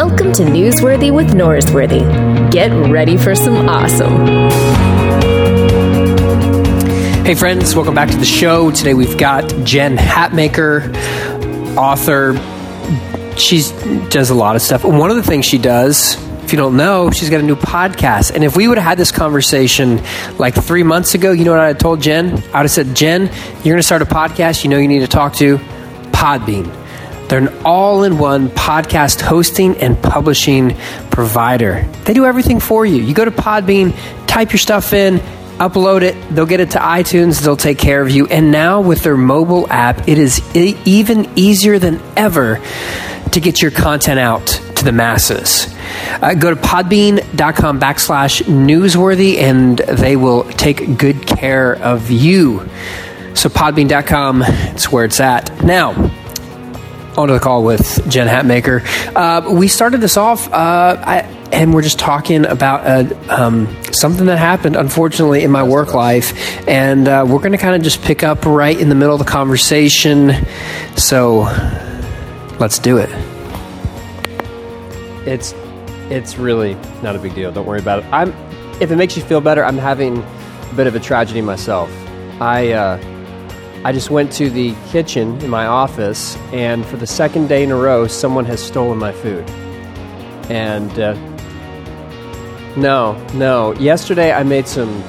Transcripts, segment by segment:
Welcome to Newsworthy with Norsworthy. Get ready for some awesome. Hey, friends, welcome back to the show. Today we've got Jen Hatmaker, author. She does a lot of stuff. One of the things she does, if you don't know, she's got a new podcast. And if we would have had this conversation like three months ago, you know what I told Jen? I would have said, Jen, you're going to start a podcast. You know you need to talk to Podbean. They're an all in one podcast hosting and publishing provider. They do everything for you. You go to Podbean, type your stuff in, upload it, they'll get it to iTunes, they'll take care of you. And now with their mobile app, it is e- even easier than ever to get your content out to the masses. Uh, go to podbean.com backslash newsworthy and they will take good care of you. So podbean.com, it's where it's at. Now, onto the call with Jen Hatmaker. Uh, we started this off, uh, I, and we're just talking about uh, um, something that happened, unfortunately, in my work life, and uh, we're going to kind of just pick up right in the middle of the conversation. So, let's do it. It's it's really not a big deal. Don't worry about it. I'm if it makes you feel better, I'm having a bit of a tragedy myself. I uh, I just went to the kitchen in my office, and for the second day in a row, someone has stolen my food. And uh, no, no. Yesterday I made some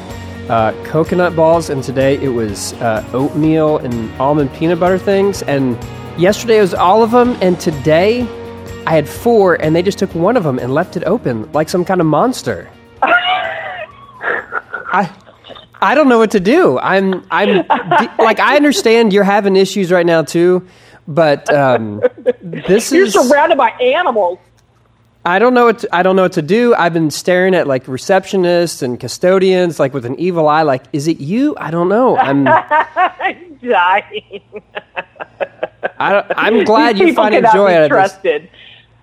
uh, coconut balls, and today it was uh, oatmeal and almond peanut butter things. And yesterday it was all of them, and today I had four, and they just took one of them and left it open like some kind of monster. I. I don't know what to do. I'm, I'm, like, I understand you're having issues right now too, but um, this is You're surrounded by animals. I don't know what to, I don't know what to do. I've been staring at like receptionists and custodians, like with an evil eye. Like, is it you? I don't know. I'm, I'm dying. I, don't- I'm glad These you find joy out of this. trusted.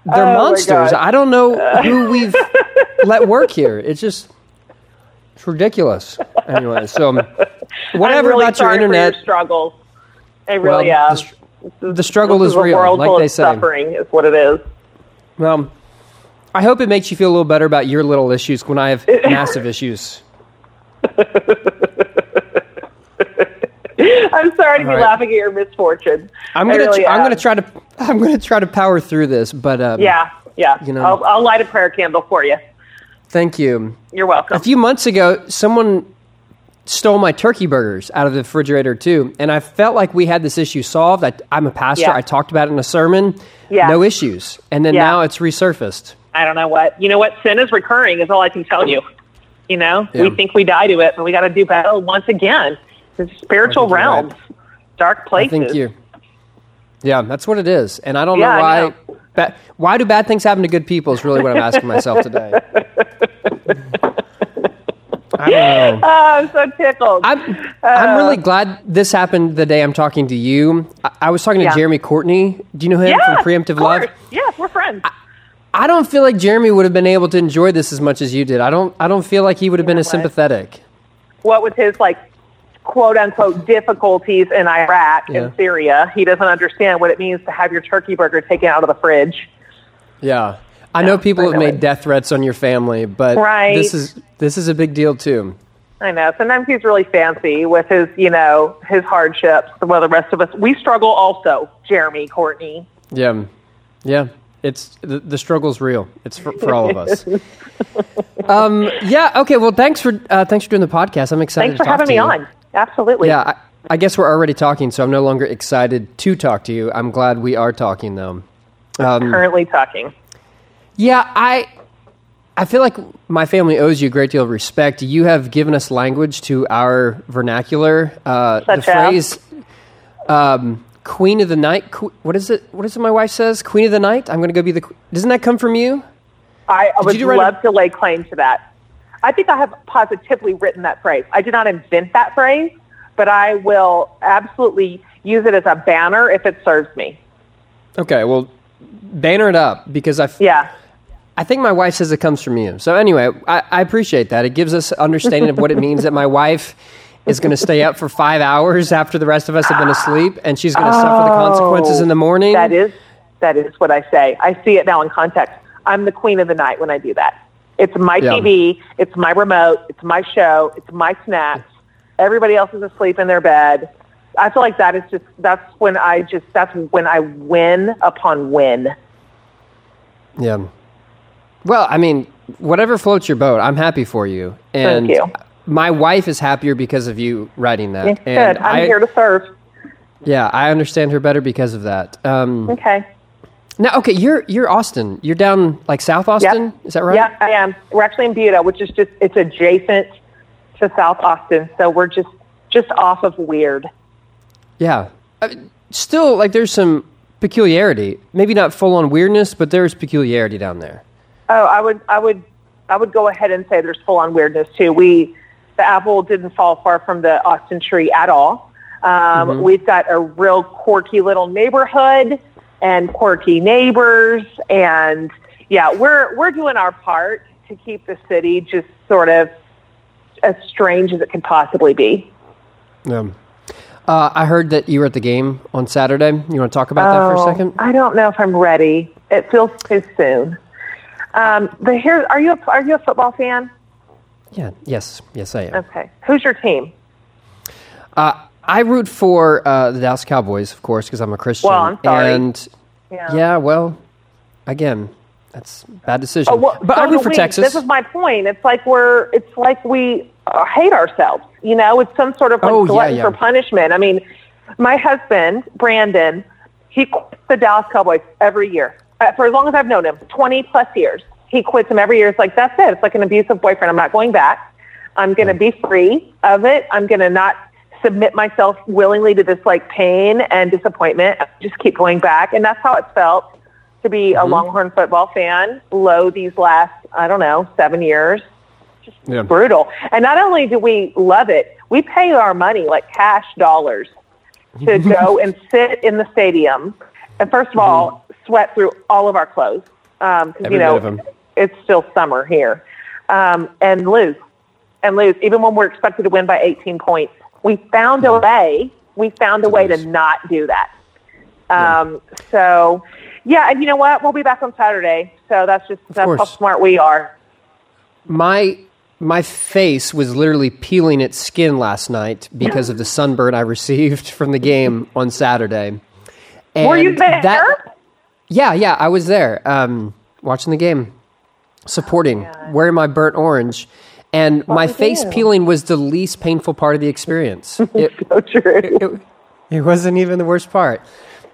They're Oh, monsters. I don't know who we've let work here. It's just it's ridiculous. Anyway, so um, whatever really about your internet. Your struggles. I well, really am. the, the struggle is a real, world like full they say. Suffering is what it is. Well, I hope it makes you feel a little better about your little issues when I have massive issues. I'm sorry to be right. laughing at your misfortune. I'm gonna really tr- I'm gonna try to I'm gonna try to power through this, but um, Yeah, yeah. You know. I'll, I'll light a prayer candle for you. Thank you. You're welcome. A few months ago, someone stole my turkey burgers out of the refrigerator too, and I felt like we had this issue solved. I, I'm a pastor. Yeah. I talked about it in a sermon. Yeah. No issues, and then Yeah. now it's resurfaced. I don't know what. You know what? Sin is recurring, is all I can tell you. You know, Yeah. we think we die to it, but we got to do battle once again. It's spiritual I think you're realms, dark I places. think you. Yeah, that's what it is, and I don't know why. Ba- why do bad things happen to good people? Is really what I'm asking myself today. I don't know. Oh, I'm so tickled. I'm, I'm really uh, glad this happened the day I'm talking to you. I, I was talking to Yeah. Jeremy Courtney. Do you know him yeah, from Preemptive Love? Yeah, we're friends. I don't feel like Jeremy would have been able to enjoy this as much as you did. I don't. I don't feel like he would have been as what? sympathetic. what was his like quote unquote difficulties in Iraq Yeah. and Syria, he doesn't understand what it means to have your turkey burger taken out of the fridge. Yeah, I know people I have made it. death threats on your family, but Right. this is this is a big deal too. I know. Sometimes he's really fancy with his, you know, his hardships. While the rest of us, we struggle also. Jeremy, Courtney. Yeah, yeah. It's the, the struggle's real. It's for, for all of us. um, yeah. Okay. Well, thanks for uh, thanks for doing the podcast. I'm excited. Thanks to for talk having to me you. on. Absolutely. Yeah, I, I guess we're already talking, so I'm no longer excited to talk to you. I'm glad we are talking, though. Um, Currently talking. yeah, I I feel like my family owes you a great deal of respect. You have given us language to our vernacular. Uh, the phrase um, "Queen of the Night." qu- What is it? What is it? My wife says, "Queen of the Night." I'm going to go be the. que- Doesn't that come from you? I, I would you write a- love to lay claim to that. I think I have positively written that phrase. I did not invent that phrase, but I will absolutely use it as a banner if it serves me. Okay, well, banner it up because I. f- Yeah. I think my wife says it comes from you. So anyway, I, I appreciate that. It gives us understanding of what it means that my wife is going to stay up for five hours after the rest of us have been asleep, and she's going to suffer the consequences in the morning. That is that is what I say. I see it now in context. I'm the queen of the night when I do that. It's my Yeah. TV, it's my remote, it's my show, it's my snacks. Everybody else is asleep in their bed. I feel like that is just that's when I just that's when I win upon win. Yeah. Well, I mean, whatever floats your boat, I'm happy for you. And you. my wife is happier because of you writing that. It's and good. I'm I, here to serve. Yeah, I understand her better because of that. Um, Okay. Now, okay, you're you're Austin. You're down like South Austin. Is that right? Yeah, I am. We're actually in Buda, which is just it's adjacent to South Austin, so we're just just off of Weird. Yeah. I mean, still, like, there's some peculiarity. Maybe not full on weirdness, but there's peculiarity down there. Oh, I would I would I would go ahead and say there's full on weirdness too. We the apple didn't fall far from the Austin tree at all. Um, We've got a real quirky little neighborhood and quirky neighbors, and yeah, we're we're doing our part to keep the city just sort of as strange as it can possibly be. Yeah. Uh, I heard that you were at the game on Saturday. You want to talk about that for a Oh, second? I don't know if I'm ready. It feels too soon. Um, the here, are you a, are you a football fan? Yeah. Yes. Yes, I am. Okay, who's your team? Uh, I root for uh, the Dallas Cowboys, of course, because I'm a Christian. Well, I'm sorry. And Yeah. yeah, well, again, that's a bad decision. Oh, well, but so I root for we. Texas. This is my point. It's like we're. It's like we uh, hate ourselves. You know, it's some sort of like Oh, yeah, yeah. for punishment. I mean, my husband Brandon, he quits the Dallas Cowboys every year uh, for as long as I've known him, twenty plus years. He quits them every year. It's like that's it. It's like an abusive boyfriend. I'm not going back. I'm going to be free of it. I'm going to not submit myself willingly to this like pain and disappointment. I Just keep going back, and that's how it felt to be a Longhorn football fan. Low these last, I don't know, seven years. yeah. Brutal. And not only do we love it, we pay our money like cash dollars to go and sit in the stadium. And first of all, sweat through all of our clothes Um, Every you know bit of 'em. it's still summer here, um, and lose and lose even when we're expected to win by 18 points. We found a way. We found a way to not do that. Um, So, yeah, and you know what? We'll be back on Saturday. So that's just that's how smart we are. my my face was literally peeling its skin last night because of the sunburn I received from the game on Saturday. And Were you there? That, yeah, yeah, I was there um, watching the game, supporting, wearing my burnt orange, and my face you? peeling was the least painful part of the experience. It, so true. it, it wasn't even the worst part.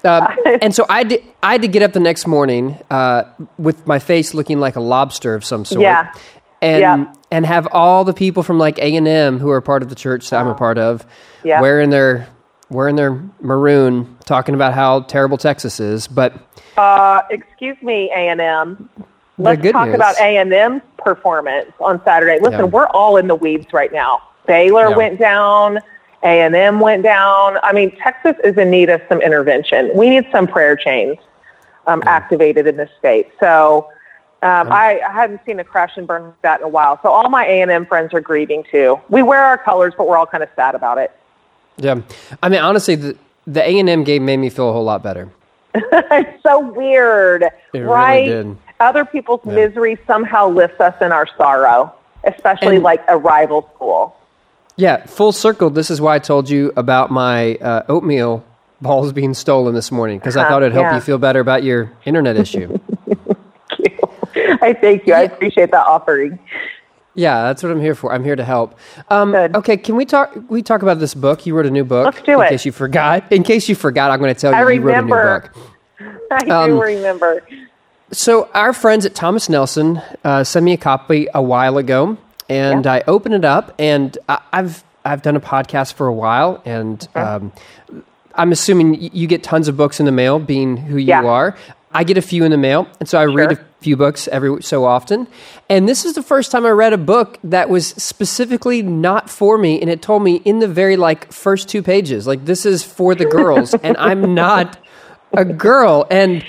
Uh, and so I did, I had to get up the next morning uh, with my face looking like a lobster of some sort. Yeah. And, Yeah. and have all the people from like A&M who are part of the church that I'm a part of Yeah. wearing their wearing their maroon talking about how terrible Texas is. But Uh, excuse me, A and M. Let's talk news- about A and M's performance on Saturday. Listen, Yeah. we're all in the weeds right now. Baylor Yeah. went down. A and M went down. I mean, Texas is in need of some intervention. We need some prayer chains um, activated in this state. So. Um, I, I hadn't seen a crash and burn like that in a while. So all my A and M friends are grieving too. We wear our colors, but we're all kind of sad about it. yeah, I mean honestly, the the A&M game made me feel a whole lot better. it's so weird, really right? did. Other people's misery somehow lifts us in our sorrow, especially And- like a rival school. Yeah, full circle. This is why I told you about my uh, oatmeal balls being stolen this morning because I Uh-huh, thought it'd help yeah. you feel better about your internet issue. thank you. I thank you. I appreciate that offering. yeah, that's what I'm here for. I'm here to help. Um, Good. okay, can we talk? We talk about this book. You wrote a new book. Let's do in it. case you forgot. In case you forgot, I'm going to tell you I you wrote a new book. I Um, do remember. So our friends at Thomas Nelson uh, sent me a copy a while ago, and I opened it up, and I, I've I've done a podcast for a while, and um, I'm assuming you get tons of books in the mail, being who you Yeah. are. I get a few in the mail, and so I read a few books every so often. And this is the first time I read a book that was specifically not for me, and it told me in the very like first two pages, like this is for the girls, and I'm not a girl, and.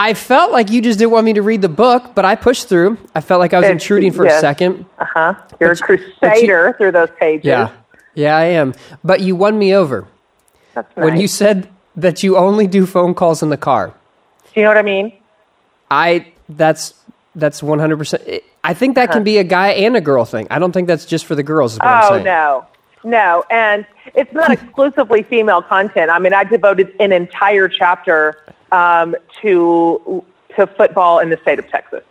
I felt like you just didn't want me to read the book, but I pushed through. I felt like I was It's- intruding for a second. Uh huh. You're a but you- crusader through those pages. Yeah. Yeah, I am. But you won me over That's nice. when you said that you only do phone calls in the car. do you know what I mean? I that's that's one hundred percent. I think that can be a guy and a girl thing. I don't think that's just for the girls. Is what I'm Oh no, no, and it's not exclusively female content. I mean, I devoted an entire chapter um, to to football in the state of Texas.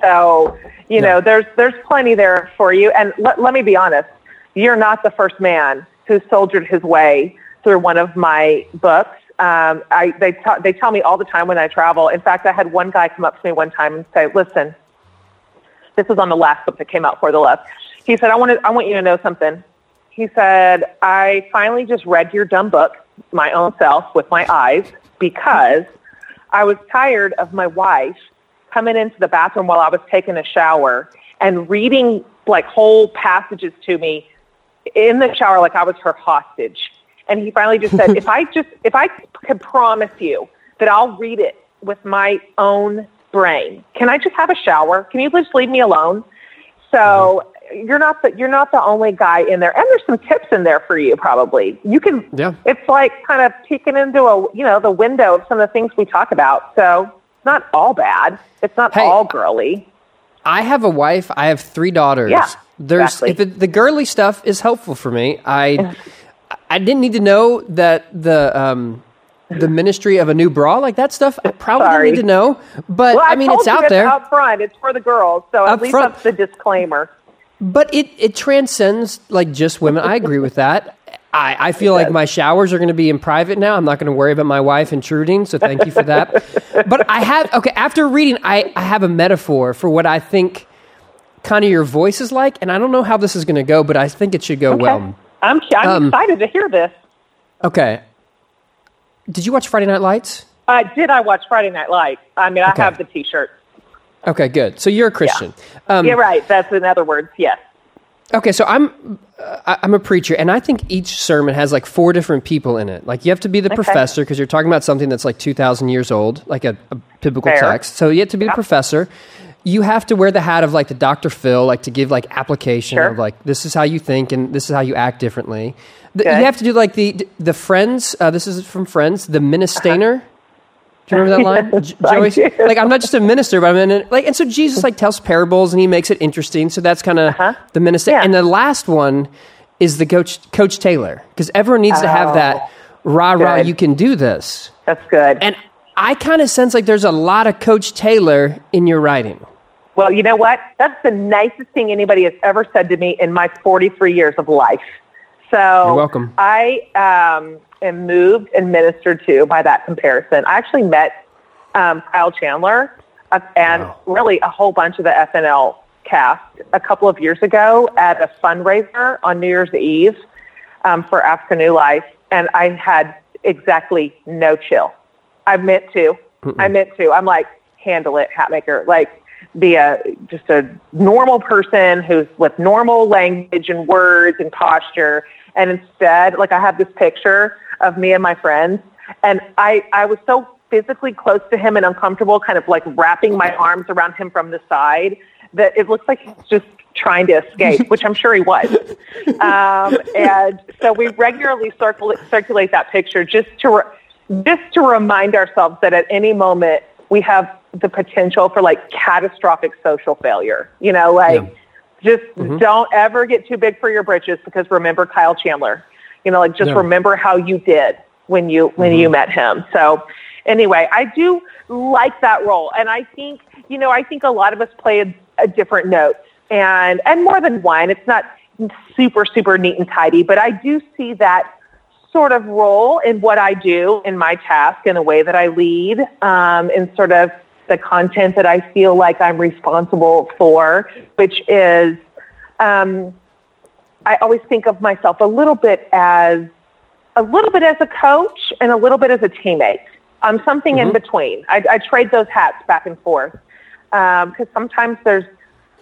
So you know, there's there's plenty there for you. And let, let me be honest, you're not the first man who soldiered his way through one of my books. Um, I they t- they tell me all the time when I travel. In fact, I had one guy come up to me one time and say, "Listen, this was on the last book that came out for the left. He said, I want to, I want you to know something. He said, I finally just read your dumb book, my own self, with my eyes, because I was tired of my wife coming into the bathroom while I was taking a shower and reading like whole passages to me in the shower like I was her hostage. And he finally just said, if I just, if I could promise you that I'll read it with my own brain, can I just have a shower? Can you just leave me alone? So you're not the, you're not the only guy in there. And there's some tips in there for you probably. You can, Yeah. it's like kind of peeking into a, you know, the window of some of the things we talk about. So it's not all bad. It's not Hey, all girly. I have a wife. I have three daughters. Yeah, There's exactly. if it, the girly stuff is helpful for me. I I didn't need to know that the um the ministry of a new bra like that stuff. I probably Sorry. didn't need to know, but Well, I mean told it's out there. Up front, it's for the girls. So Up at least front. that's the disclaimer. But it, it transcends like just women. I agree with that. I, I feel like my showers are going to be in private now. I'm not going to worry about my wife intruding. So thank you for that. but I have, okay, after reading, I, I have a metaphor for what I think kind of your voice is like. And I don't know how this is going to go, but I think it should go well. I'm, I'm Um, excited to hear this. Okay. Did you watch Friday Night Lights? Uh, did I watch Friday Night Lights? I mean, I Okay. have the T-shirt. Okay, good. So you're a Christian. Um, You're right. That's in other words. Yes. Okay, so I'm uh, I'm a preacher, and I think each sermon has like four different people in it. Like you have to be the professor because you're talking about something that's like two thousand years old, like a, a biblical Fair. text. So you have to be the professor. You have to wear the hat of like the Dr. Phil, like to give like application Sure. of like this is how you think and this is how you act differently. The, you have to do like the the Friends. Uh, this is from Friends. The ministainer. Do you remember that line, J- I Joey? Like I'm not just a minister, but I'm in like, and so Jesus like tells parables and he makes it interesting. So that's kind of Uh-huh. the minister. Yeah. And the last one is the coach, Coach Taylor, because everyone needs to have that rah rah. Oh, You can do this. That's good. And I kind of sense like there's a lot of Coach Taylor in your writing. well, you know what? That's the nicest thing anybody has ever said to me in my 43 years of life. So You're welcome. I um, am moved and ministered to by that comparison. I actually met um, Kyle Chandler uh, and Wow. really a whole bunch of the FNL cast a couple of years ago at a fundraiser on New Year's Eve um, for Africa New Life, and I had exactly no chill. I meant to. I meant to. I'm like, handle it, Hatmaker. Like, be a just a normal person who's with normal language and words and posture. And instead, like, I have this picture of me and my friends, and I I was so physically close to him and uncomfortable, kind of like wrapping my arms around him from the side, that it looks like he's just trying to escape, which I'm sure he was. Um, and so we regularly circulate, circulate that picture just to re- just to remind ourselves that at any moment we have the potential for like catastrophic social failure. You know, like just don't ever get too big for your britches because remember Kyle Chandler. You know, like just Yeah. remember how you did when you when you met him. So anyway, I do like that role, and I think you know I think a lot of us play a, a different note, and and more than one. It's not super super neat and tidy, but I do see that sort of role in what I do in my task in the way that I lead, um, in sort of the content that I feel like I'm responsible for, which is um, I always think of myself a little bit as a little bit as a coach and a little bit as a teammate. I'm something in mm-hmm. between. I, I trade those hats back and forth um, because sometimes there's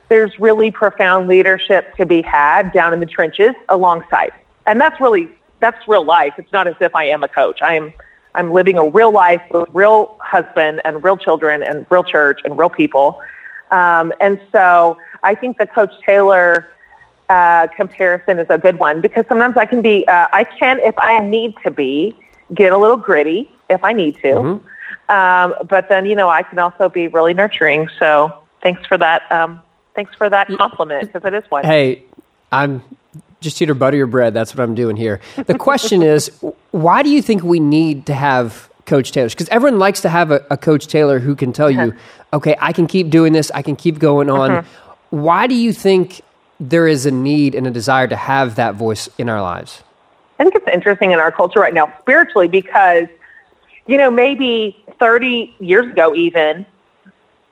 there's really profound leadership to be had down in the trenches alongside, and that's really that's real life. It's not as if I am a coach. I am I'm living a real life with real husband and real children and real church and real people, um, and so I think the Coach Taylor uh, comparison is a good one because sometimes I can be, uh, I can, if I need to be, get a little gritty if I need to. Um, but then, you know, I can also be really nurturing. So thanks for that. Um, thanks for that compliment because it is one. Hey, I'm just either butter your bread. That's what I'm doing here. The question is, why do you think we need to have Coach Taylors? Because everyone likes to have a, a, Coach Taylor who can tell you, okay, I can keep doing this, I can keep going on. Mm-hmm. Why do you think there is a need and a desire to have that voice in our lives? I think it's interesting in our culture right now, spiritually, because, you know, maybe 30 years ago, even,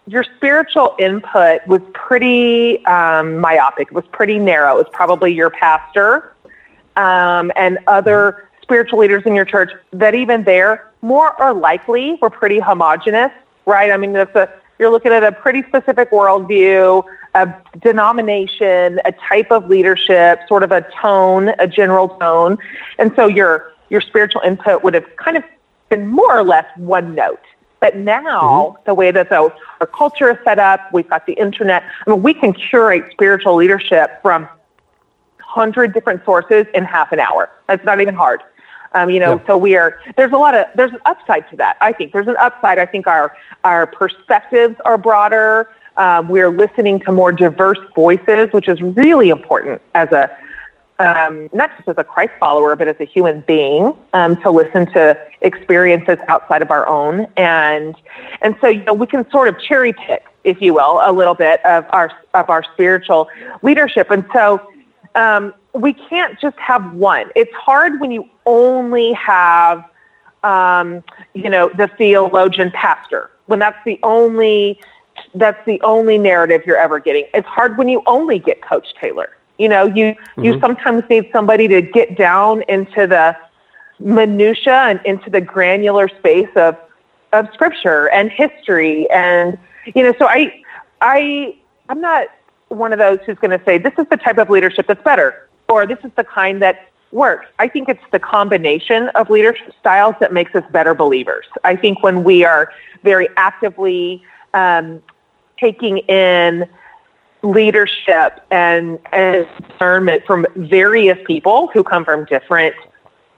your spiritual input was pretty um, myopic. It was pretty narrow. It was probably your pastor um, and other spiritual leaders in your church that even there, more or likely, were pretty homogenous, right? I mean, that's a, you're looking at a pretty specific worldview, a denomination, a type of leadership, sort of a tone, a general tone. And so your, your spiritual input would have kind of been more or less one note. But now, mm-hmm. the way that the, our culture is set up, we've got the internet. I mean, we can curate spiritual leadership from hundred different sources in half an hour. That's not even hard. Um, you know, so we are. There's a lot of there's an upside to that. I think there's an upside. I think our our perspectives are broader. Um, we're listening to more diverse voices, which is really important as a um, not just as a Christ follower, but as a human being, um, to listen to experiences outside of our own, and and so you know we can sort of cherry pick, if you will, a little bit of our of our spiritual leadership, and so um, we can't just have one. It's hard when you only have, um, you know, the theologian pastor when that's the only that's the only narrative you're ever getting. It's hard when you only get Coach Taylor you know, you mm-hmm. you sometimes need somebody to get down into the minutia and into the granular space of of scripture and history and you know, so I I I'm not one of those who's going to say this is the type of leadership that's better or this is the kind that works. I think it's the combination of leadership styles that makes us better believers. I think when we are very actively um, taking in leadership and, and discernment from various people who come from different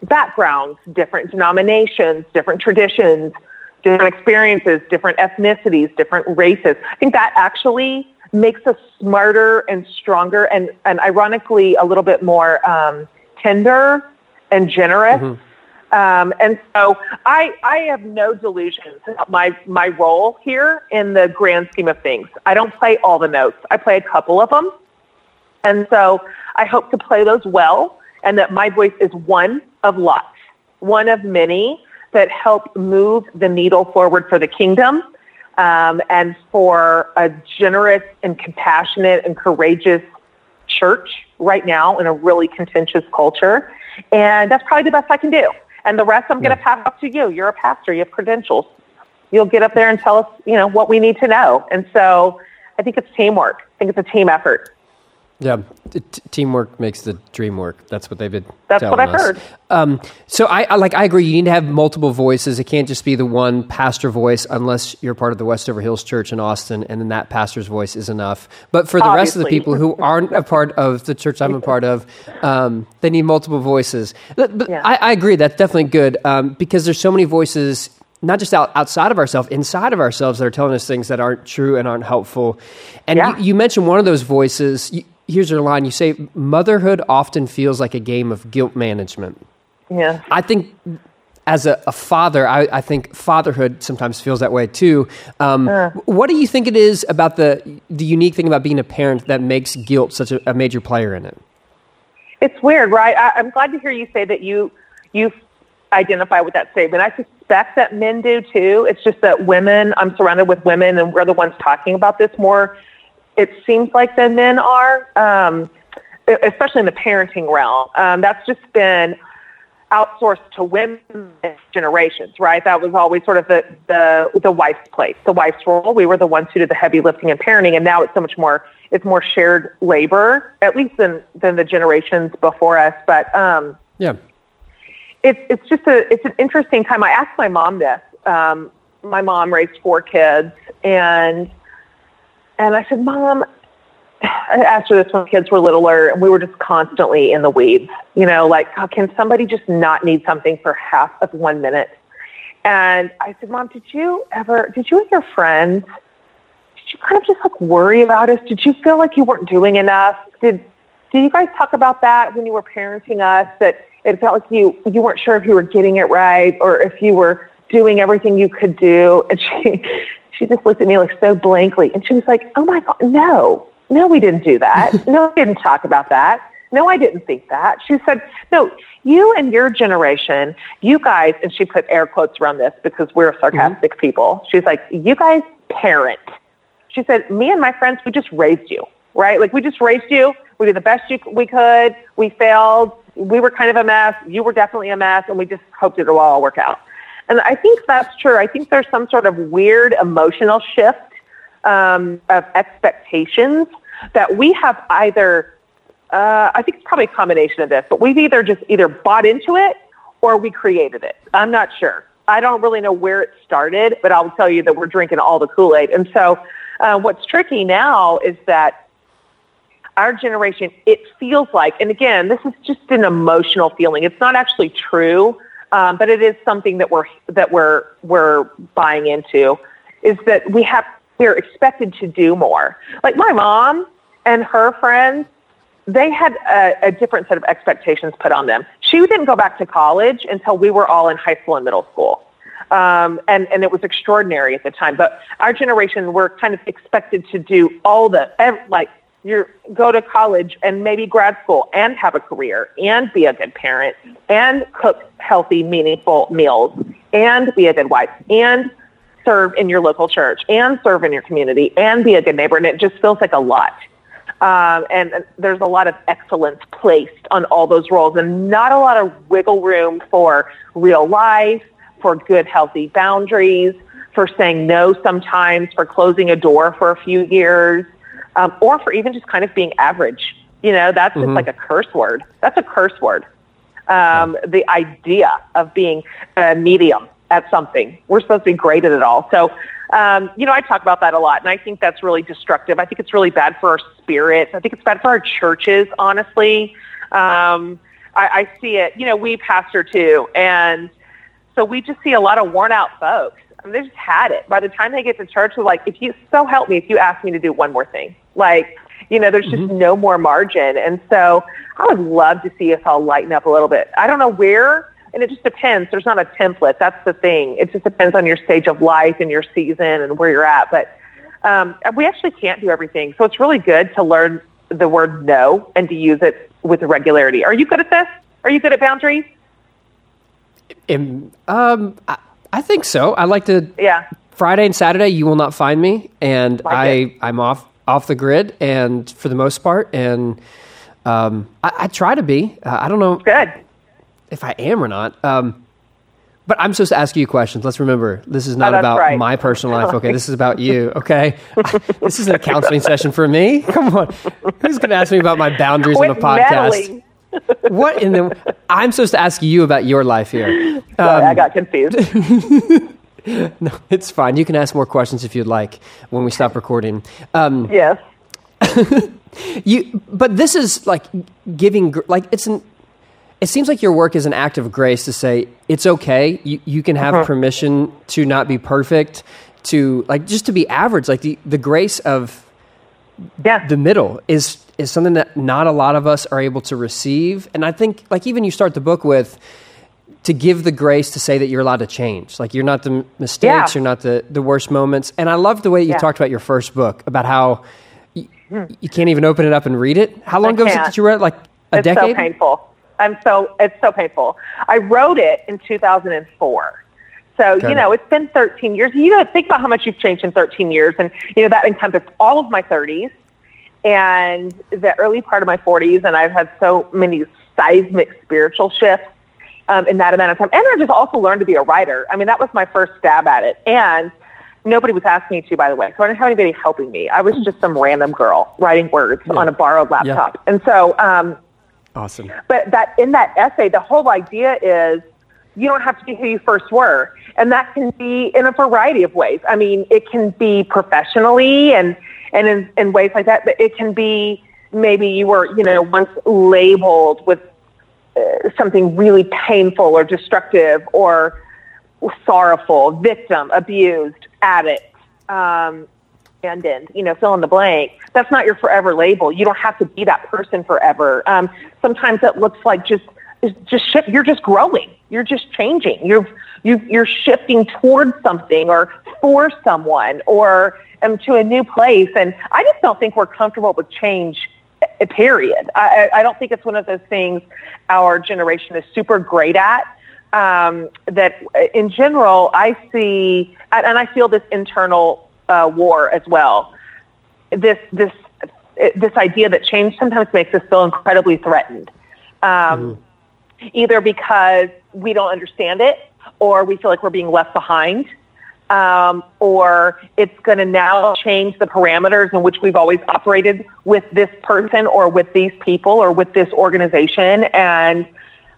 backgrounds, different denominations, different traditions, different experiences, different ethnicities, different races. I think that actually makes us smarter and stronger and, and ironically a little bit more um, tender and generous. Mm-hmm um, and so I, I have no delusions about my, my role here in the grand scheme of things. I don't play all the notes. I play a couple of them. And so I hope to play those well and that my voice is one of lots, one of many that help move the needle forward for the kingdom um, and for a generous and compassionate and courageous church right now in a really contentious culture. And that's probably the best I can do. And the rest I'm going to pass off to you. You're a pastor. You have credentials. You'll get up there and tell us, you know, what we need to know. And so I think it's teamwork. I think it's a team effort. Yeah, teamwork makes the dream work. That's what they've been. That's what I've us. heard. Um, so I, I, like. I agree. You need to have multiple voices. It can't just be the one pastor voice, unless you're part of the Westover Hills Church in Austin, and then that pastor's voice is enough. But for the Obviously. rest of the people who aren't a part of the church I'm a part of, um, they need multiple voices. But, but yeah. I, I, agree. That's definitely good um, because there's so many voices not just out, outside of ourselves, inside of ourselves that are telling us things that aren't true and aren't helpful. And yeah. you, you, mentioned one of those voices. You, here's your line. You say motherhood often feels like a game of guilt management. Yeah. I think as a, a father, I, I, think fatherhood sometimes feels that way too. Um, uh. What do you think it is about the the unique thing about being a parent that makes guilt such a, a major player in it? It's weird, right? I, I'm glad to hear you say that you you identify with that statement. I suspect that men do too. It's just that women, I'm surrounded with women, and we're the ones talking about this more it seems like the men are, um, especially in the parenting realm. Um, that's just been outsourced to women generations, right? That was always sort of the, the, the wife's place, the wife's role. We were the ones who did the heavy lifting and parenting, and now it's so much more, it's more shared labor, at least than, than the generations before us. But, um, yeah, it's, it's just a, it's an interesting time. I asked my mom this. Um, my mom raised four kids and and I said, Mom, I asked her this when kids were littler and we were just constantly in the weeds. You know, like, can somebody just not need something for half of one minute? And I said, Mom, did you ever, did you and your friends, did you kind of just like worry about us? Did you feel like you weren't doing enough? Did, did you guys talk about that when you were parenting us? That it felt like you, you weren't sure if you were getting it right or if you were doing everything you could do. And she, she just looked at me like so blankly and she was like, Oh my God, no, no, we didn't do that. no, we didn't talk about that. No, I didn't think that. She said, No, you and your generation, you guys, and she put air quotes around this because we're sarcastic mm-hmm. people. She's like, You guys parent. She said, Me and my friends, we just raised you, right? Like, we just raised you. We did the best you, we could. We failed. We were kind of a mess. You were definitely a mess, and we just hoped it'll all work out. And I think that's true. I think there's some sort of weird emotional shift um, of expectations that we have either, uh, I think it's probably a combination of this, but we've either just either bought into it or we created it. I'm not sure. I don't really know where it started, but I'll tell you that we're drinking all the Kool Aid. And so, uh, what's tricky now is that our generation, it feels like, and again, this is just an emotional feeling. It's not actually true, um, but it is something that we're that we're we're buying into. Is that we have we're expected to do more. Like my mom and her friends, they had a, a different set of expectations put on them. She didn't go back to college until we were all in high school and middle school. Um, and, and it was extraordinary at the time. But our generation, we're kind of expected to do all the, like, you go to college and maybe grad school and have a career and be a good parent and cook healthy, meaningful meals and be a good wife and serve in your local church and serve in your community and be a good neighbor. And it just feels like a lot. Um, and there's a lot of excellence placed on all those roles and not a lot of wiggle room for real life, for good, healthy boundaries, for saying no sometimes, for closing a door for a few years, um, or for even just kind of being average. You know, that's mm-hmm. just like a curse word. That's a curse word. Um, the idea of being a medium at something. We're supposed to be great at it all. So, um, you know, I talk about that a lot, and I think that's really destructive. I think it's really bad for our spirits. I think it's bad for our churches, honestly. Um, I, I see it. You know, we pastor too, and so we just see a lot of worn out folks. I mean, they just had it. By the time they get to church, they're like, if you so help me, if you ask me to do one more thing, like, you know, there's just mm-hmm. no more margin. And so I would love to see us all lighten up a little bit. I don't know where and it just depends. There's not a template. That's the thing. It just depends on your stage of life and your season and where you're at. But um, we actually can't do everything. So it's really good to learn the word no and to use it with regularity. Are you good at this? Are you good at boundaries? Um, um I, I think so. I like to. Yeah. Friday and Saturday, you will not find me, and like I it. I'm off off the grid, and for the most part, and um, I, I try to be. Uh, I don't know. Good if I am or not. Um, but I'm supposed to ask you questions. Let's remember, this is not oh, about right. my personal life. Okay, this is about you. Okay, this is a counseling session for me. Come on, who's going to ask me about my boundaries Quit on a podcast? What in the? I'm supposed to ask you about your life here. Um, Sorry, I got confused. no, it's fine. You can ask more questions if you'd like when we stop recording. Um, yes. you, but this is like giving, like it's an it seems like your work is an act of grace to say it's okay. You, you can have uh-huh. permission to not be perfect, to like just to be average. Like the, the grace of yeah. the middle is is something that not a lot of us are able to receive. And I think like even you start the book with to give the grace to say that you're allowed to change. Like you're not the mistakes, yeah. you're not the, the worst moments. And I love the way you yeah. talked about your first book about how you, hmm. you, can't even open it up and read it. How long ago was it that you read? Like a decade. it's? So painful. I'm so it's so painful. I wrote it in 2004. So, okay. you know, it's been 13 years. You know, think about how much you've changed in 13 years. And, you know, that encompassed all of my 30s and the early part of my 40s. And I've had so many seismic spiritual shifts um, in that amount of time. And I just also learned to be a writer. I mean, that was my first stab at it. And nobody was asking me to, by the way. So I didn't have anybody helping me. I was just some random girl writing words yeah. on a borrowed laptop. Yeah. And so, um, Awesome. But that in that essay, the whole idea is you don't have to be who you first were. And that can be in a variety of ways. I mean, it can be professionally and, and in, in ways like that, but it can be maybe you were, you know, once labeled with uh, something really painful or destructive or sorrowful, victim, abused, addict, um, abandoned, you know, fill in the blank. That's not your forever label. You don't have to be that person forever. Um, sometimes it looks like just, just shift. You're just growing. You're just changing. You're, you, you're shifting towards something or for someone or um, to a new place. And I just don't think we're comfortable with change eh, period. I, I don't think it's one of those things our generation is super great at um, that in general I see, and I feel this internal uh, war as well. This this this idea that change sometimes makes us feel incredibly threatened, um, mm-hmm. either because we don't understand it, or we feel like we're being left behind. Um, or it's going to now change the parameters in which we've always operated with this person or with these people or with this organization. And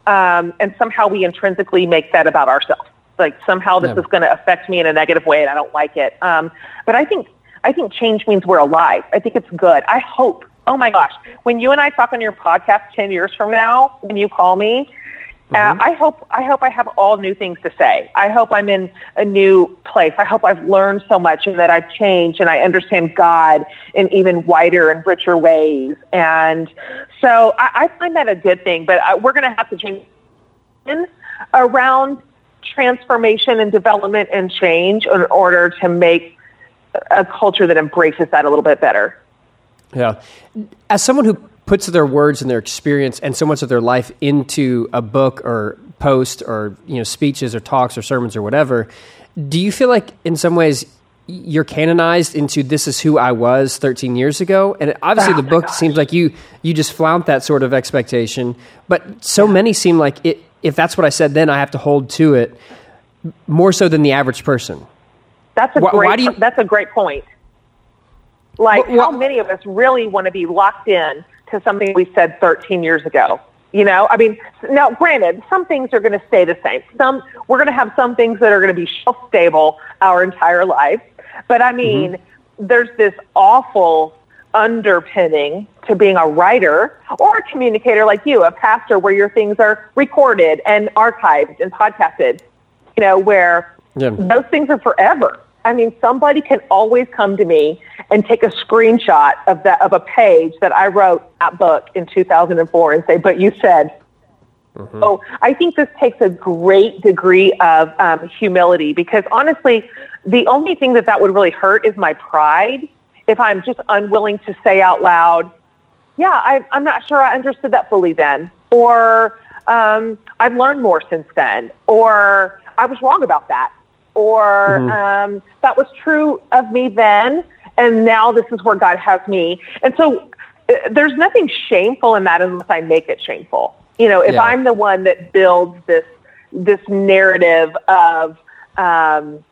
um, and somehow we intrinsically make that about ourselves. Like somehow this yeah. is going to affect me in a negative way, and I don't like it. Um, but I think I think change means we're alive. I think it's good. I hope. Oh my gosh, when you and I talk on your podcast ten years from now, when you call me, Mm-hmm. Uh, I hope I hope I have all new things to say. I hope I'm in a new place. I hope I've learned so much and that I've changed and I understand God in even wider and richer ways. And so I, I find that a good thing. But I, uh, we're going to have to change around transformation and development and change in order to make a culture that embraces that a little bit better. Yeah. As someone who puts their words and their experience and so much of their life into a book or post or you know speeches or talks or sermons or whatever do you feel like in some ways you're canonized into this is who I was 13 years ago and obviously oh the book gosh. seems like you you just flaunt that sort of expectation but so yeah. many seem like it, if that's what I said then I have to hold to it more so than the average person that's a why, great why do you, that's a great point like how many of us really want to be locked in to something we said 13 years ago. You know, I mean, now granted, some things are going to stay the same. Some we're going to have some things that are going to be shelf stable our entire life. But I mean, mm-hmm. there's this awful underpinning to being a writer or a communicator like you, a pastor, where your things are recorded and archived and podcasted. You know, where yeah. those things are forever. I mean, somebody can always come to me and take a screenshot of that of a page that I wrote that book in 2004 and say, "But you said." Mm-hmm. So I think this takes a great degree of um, humility because honestly, the only thing that that would really hurt is my pride. If I'm just unwilling to say out loud, "Yeah, I, I'm not sure I understood that fully then," or um, "I've learned more since then," or "I was wrong about that." Or mm-hmm. um, that was true of me then, and now this is where God has me. And so uh, there's nothing shameful in that unless I make it shameful. You know, if yeah. I'm the one that builds this this narrative of um,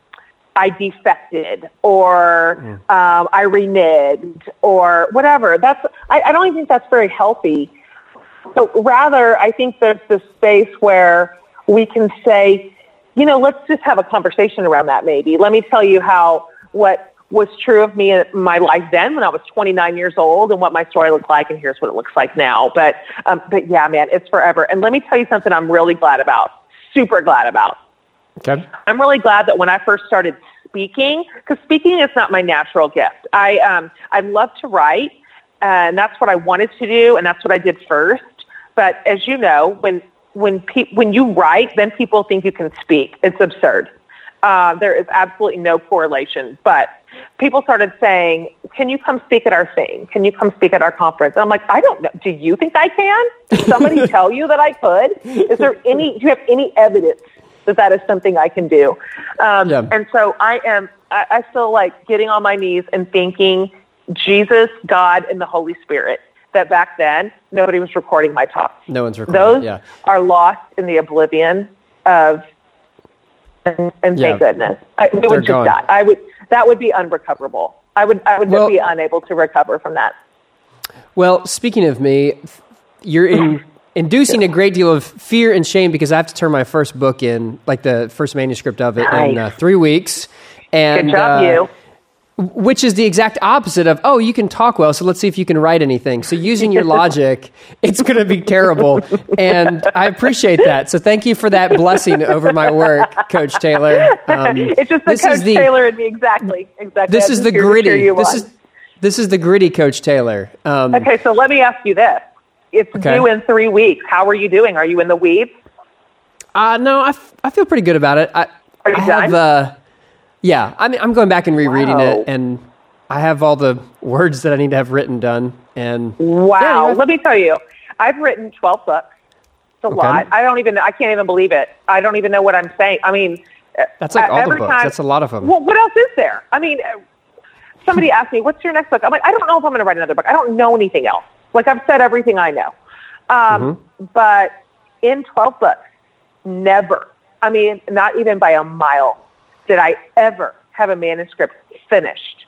I defected or mm. um, I reneged or whatever, that's I, I don't even think that's very healthy. So rather, I think there's this space where we can say, you know, let's just have a conversation around that maybe. Let me tell you how what was true of me in my life then when I was 29 years old and what my story looked like and here's what it looks like now. But um, but yeah, man, it's forever. And let me tell you something I'm really glad about. Super glad about. Okay. I'm really glad that when I first started speaking, because speaking is not my natural gift. I um I love to write, and that's what I wanted to do, and that's what I did first. But as you know, when when pe- when you write, then people think you can speak. It's absurd. Uh, there is absolutely no correlation. But people started saying, "Can you come speak at our thing? Can you come speak at our conference?" And I'm like, "I don't know. Do you think I can? Did somebody tell you that I could? Is there any? Do you have any evidence that that is something I can do?" Um, yeah. And so I am. I, I feel like getting on my knees and thanking Jesus, God, and the Holy Spirit that back then nobody was recording my talks. No one's recording. Those yeah. are lost in the oblivion of, and, and yeah. thank goodness, I, it would just gone. die. I would that would be unrecoverable. I would I would well, be unable to recover from that. Well, speaking of me, you're in, inducing a great deal of fear and shame because I have to turn my first book in, like the first manuscript of it, nice. in uh, three weeks. And good job, uh, you which is the exact opposite of oh you can talk well so let's see if you can write anything. So using your logic it's going to be terrible. And i appreciate that. So thank you for that blessing over my work coach taylor. Um, it's just the coach the, taylor and me exactly exactly. This is the gritty. this is this is the gritty coach taylor. Um, okay so let me ask you this. It's okay. due in three weeks. How are you doing? Are you in the weeds? Uh, no I, f- I feel pretty good about it. I, are you I done? have uh, yeah, I mean, I'm going back and rereading wow. it, and I have all the words that I need to have written done. And wow, yeah, let me tell you, I've written 12 books. It's a okay. lot. I don't even. I can't even believe it. I don't even know what I'm saying. I mean, that's like all the books. Time, that's a lot of them. Well, what else is there? I mean, somebody asked me, "What's your next book?" I'm like, I don't know if I'm going to write another book. I don't know anything else. Like I've said everything I know. Um, mm-hmm. But in 12 books, never. I mean, not even by a mile did I ever have a manuscript finished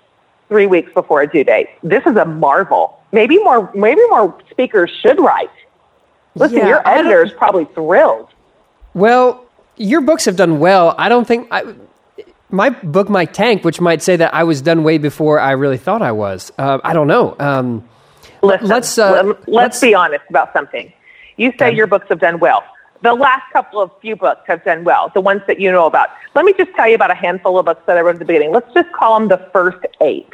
three weeks before a due date. This is a marvel. Maybe more, maybe more speakers should write. Listen, yeah, your editor is probably thrilled. Well, your books have done well. I don't think I, my book might tank, which might say that I was done way before I really thought I was. Uh, I don't know. Um, Listen, let's, uh, let's, let's be honest about something. You say okay. your books have done well the last couple of few books have done well, the ones that you know about. Let me just tell you about a handful of books that I wrote at the beginning. Let's just call them the first eight.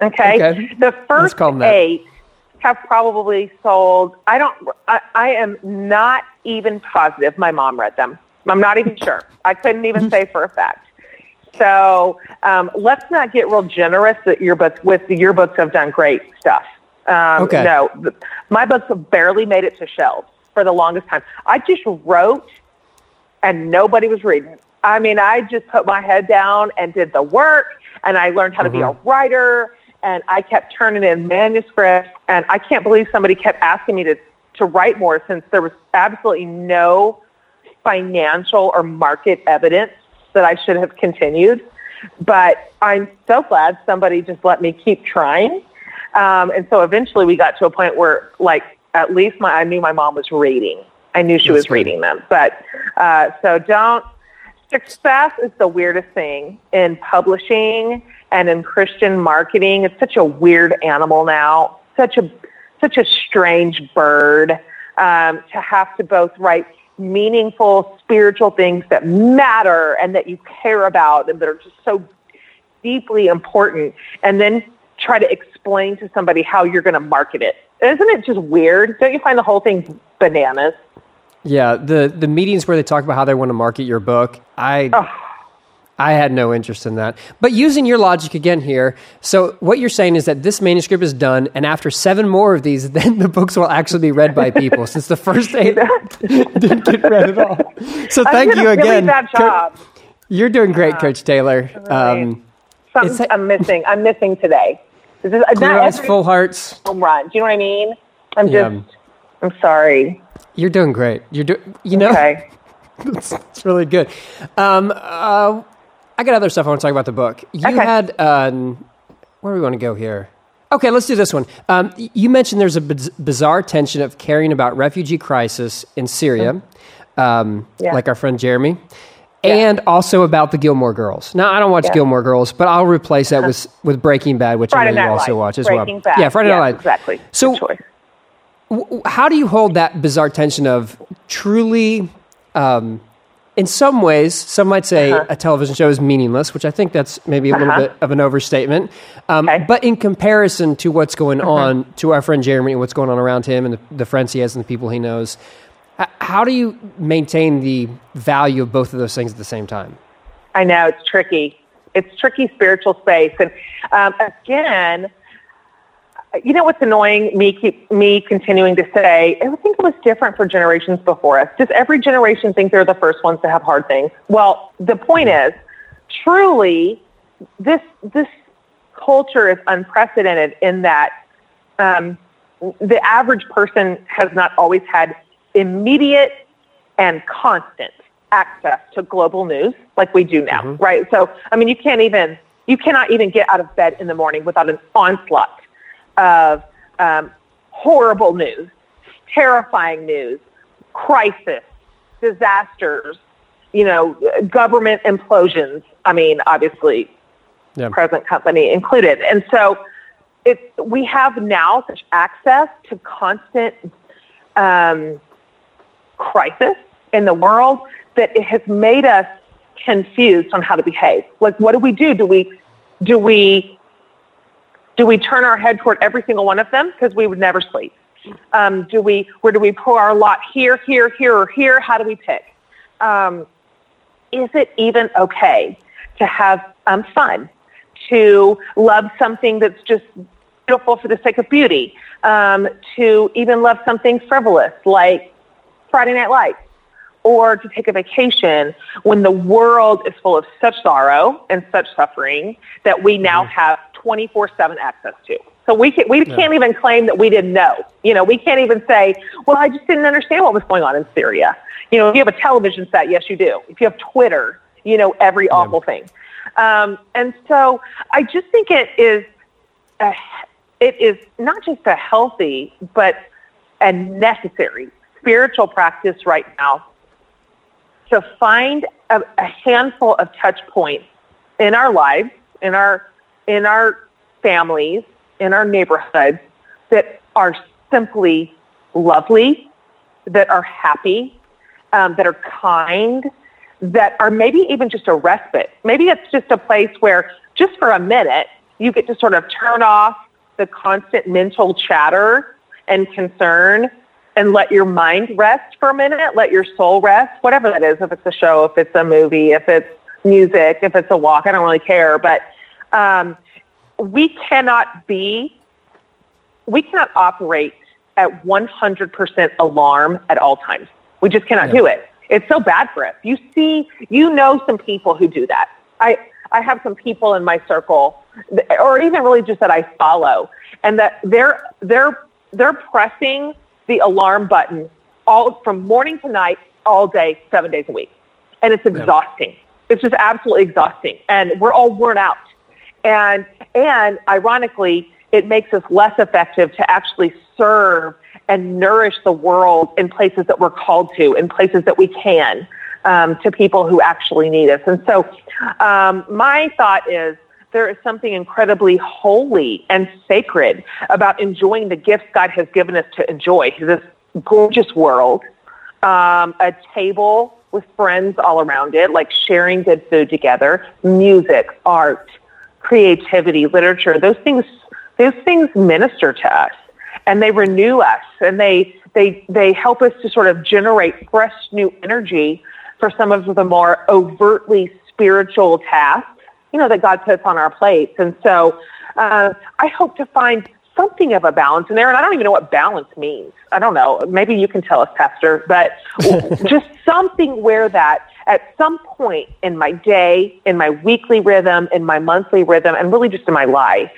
Okay? okay. The first eight have probably sold, I don't, I, I am not even positive my mom read them. I'm not even sure. I couldn't even say for a fact. So um, let's not get real generous that your books with the your books have done great stuff. Um, okay. No, my books have barely made it to shelves for the longest time. I just wrote and nobody was reading. I mean, I just put my head down and did the work and I learned how mm-hmm. to be a mm-hmm. writer and I kept turning in manuscripts and I can't believe somebody kept asking me to, to write more since there was absolutely no financial or market evidence that I should have continued. But I'm so glad somebody just let me keep trying. Um, and so eventually we got to a point where like at least my I knew my mom was reading. I knew she That's was reading them. But uh, so don't. Success is the weirdest thing in publishing and in Christian marketing. It's such a weird animal now. Such a such a strange bird um, to have to both write meaningful spiritual things that matter and that you care about and that are just so deeply important, and then try to explain to somebody how you're going to market it isn't it just weird? Don't you find the whole thing bananas? Yeah, the the meetings where they talk about how they want to market your book, I oh. I had no interest in that. But using your logic again here, so what you're saying is that this manuscript is done, and after seven more of these, then the books will actually be read by people, since the first eight didn't get read at all. So thank you again. Really. Co- you're doing great, uh, Coach Taylor. Right. Um, Something I'm missing. I'm missing today. This is Clear eyes, full hearts. Home run. Do you know what I mean? I'm just. Yeah. I'm sorry. You're doing great. You're doing. You know. Okay. it's, it's, really good. Um, uh, I got other stuff I want to talk about the book. You okay. had. Um, where do we want to go here? Okay, let's do this one. Um, you mentioned there's a biz- bizarre tension of caring about refugee crisis in Syria, mm-hmm. um, yeah. like our friend Jeremy and also about the Gilmore Girls. Now, I don't watch yeah. Gilmore Girls, but I'll replace that with with Breaking Bad, which Friday I know you also watch as Breaking well. Bad. Yeah, Friday Night Live. Exactly. So, w- how do you hold that bizarre tension of truly? Um, in some ways, some might say uh-huh. a television show is meaningless, which I think that's maybe a little uh-huh. bit of an overstatement. Um, okay. But in comparison to what's going uh-huh. on, to our friend Jeremy and what's going on around him and the, the friends he has and the people he knows, how do you maintain the value of both of those things at the same time? I know it's tricky. It's tricky spiritual space, and um, again, you know what's annoying me keep me continuing to say i think it was different for generations before us does every generation think they're the first ones to have hard things well the point is truly this this culture is unprecedented in that um, the average person has not always had immediate and constant access to global news like we do now, mm-hmm. right? So, I mean, you can't even, you cannot even get out of bed in the morning without an onslaught of um, horrible news, terrifying news, crisis, disasters, you know, government implosions. I mean, obviously, Yeah. present company included. And so it's, we have now such access to constant um, crisis in the world that it has made us confused on how to behave. Like, what do we do? Do we, do we, do we turn our head toward every single one of them because we would never sleep? Um, do we, where do we pour our lot here, here, here, or here? How do we pick? Um, is it even okay to have um, fun, to love something that's just beautiful for the sake of beauty, um, to even love something frivolous like Friday Night Lights, or to take a vacation when the world is full of such sorrow and such suffering that we now have 24 7 access to. So we, can, we can't even claim that we didn't know. You know, we can't even say, well, I just didn't understand what was going on in Syria. You know, if you have a television set, yes, you do. If you have Twitter, you know every awful thing. Um, and so I just think it is, a, it is not just a healthy, but a necessary spiritual practice right now to find a, a handful of touch points in our lives, in our in our families, in our neighborhoods that are simply lovely, that are happy, um, that are kind, that are maybe even just a respite. Maybe it's just a place where just for a minute you get to sort of turn off the constant mental chatter and concern and let your mind rest for a minute, let your soul rest, whatever that is, if it's a show, if it's a movie, if it's music, if it's a walk, I don't really care. But um, we cannot be, we cannot operate at 100% alarm at all times. We just cannot do it. It's so bad for us. You see, you know some people who do that. I, I have some people in my circle, or even really just that I follow, and that they're, they're, they're pressing the alarm button all from morning to night, all day, seven days a week. And it's exhausting. It's just absolutely exhausting. And we're all worn out. And, and ironically, it makes us less effective to actually serve and nourish the world in places that we're called to, in places that we can, um, to people who actually need us. And so, um, my thought is there is something incredibly holy and sacred about enjoying the gifts God has given us to enjoy. This gorgeous world, um, a table with friends all around it, like sharing good food together, music, art, creativity, literature. Those things, those things minister to us, and they renew us, and they they they help us to sort of generate fresh new energy for some of the more overtly spiritual tasks you know, that God puts on our plates. And so uh, I hope to find something of a balance in there. And I don't even know what balance means. I don't know. Maybe you can tell us, Pastor, but just something where that at some point in my day, in my weekly rhythm, in my monthly rhythm, and really just in my life,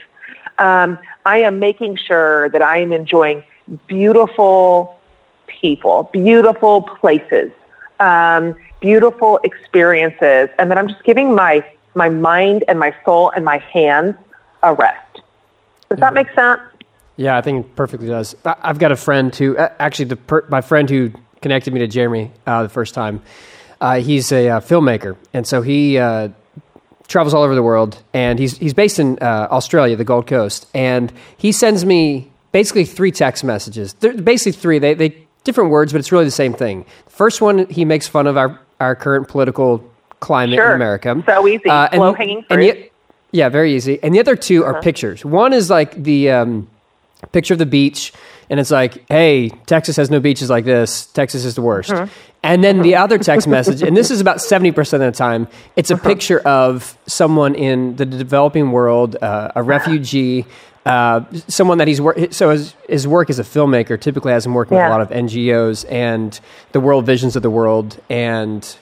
um, I am making sure that I am enjoying beautiful people, beautiful places, um, beautiful experiences, and that I'm just giving my my mind and my soul and my hands a rest. Does that make sense? Yeah, I think it perfectly does. I've got a friend who, actually, the per- my friend who connected me to Jeremy uh, the first time, uh, he's a uh, filmmaker. And so he uh, travels all over the world. And he's, he's based in uh, Australia, the Gold Coast. And he sends me basically three text messages. They're basically three. They, they different words, but it's really the same thing. First one, he makes fun of our, our current political climate Sure. in America. So easy. Uh, and- Low-hanging and fruit. yet- yeah, very easy. And the other 2 are pictures. One is like the um, picture of the beach, and it's like, hey, Texas has no beaches like this. Texas is the worst. And then the other text message, and this is about 70% of the time, it's a picture of someone in the developing world, uh, a refugee. Uh, someone that he's work so his, his work as a filmmaker typically has him working with a lot of NGOs and the world visions of the world and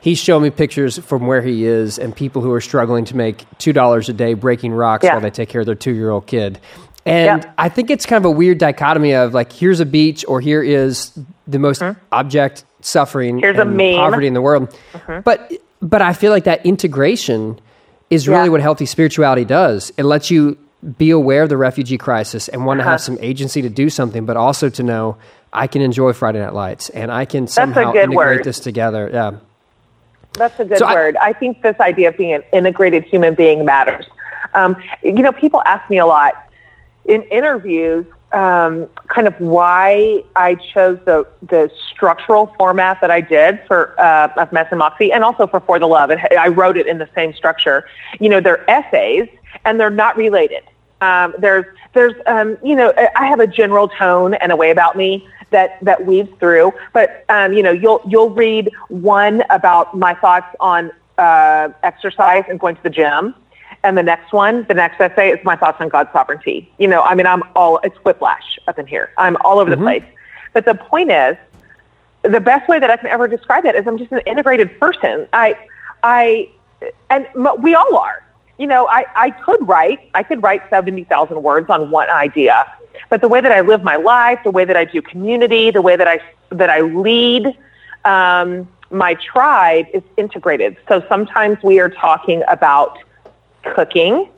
he's showing me pictures from where he is and people who are struggling to make two dollars a day breaking rocks Yeah. while they take care of their two year old kid. And Yeah. I think it's kind of a weird dichotomy of like here's a beach or here is the most abject suffering Mm-hmm. Here's and. Mm-hmm. poverty in the world. But but I feel like that integration is really Yeah. what healthy spirituality does. It lets you be aware of the refugee crisis and want to Uh-huh. have some agency to do something, but also to know I can enjoy Friday Night Lights and I can somehow integrate word. this together. Yeah. That's a good So I- word. I, think this idea of being an integrated human being matters. Um, you know, people ask me a lot in interviews um, kind of why I chose the the structural format that I did for uh, of Mess and Moxie, and also for For the Love. I wrote it in the same structure. You know, they're essays, and they're not related. Um, there's there's um, you know I have a general tone and a way about me that that weaves through. But um, you know you'll you'll read one about my thoughts on uh, exercise and going to the gym and the next one, the next essay, is my thoughts on God's sovereignty. You know, I mean, I'm all, it's whiplash up in here. I'm all over mm-hmm. the place. But the point is, the best way that I can ever describe it is I'm just an integrated person. I, I, and we all are. You know, I, I could write, I could write 70,000 words on one idea, but the way that I live my life, the way that I do community, the way that I, that I lead, um, my tribe is integrated. So sometimes we are talking about cooking,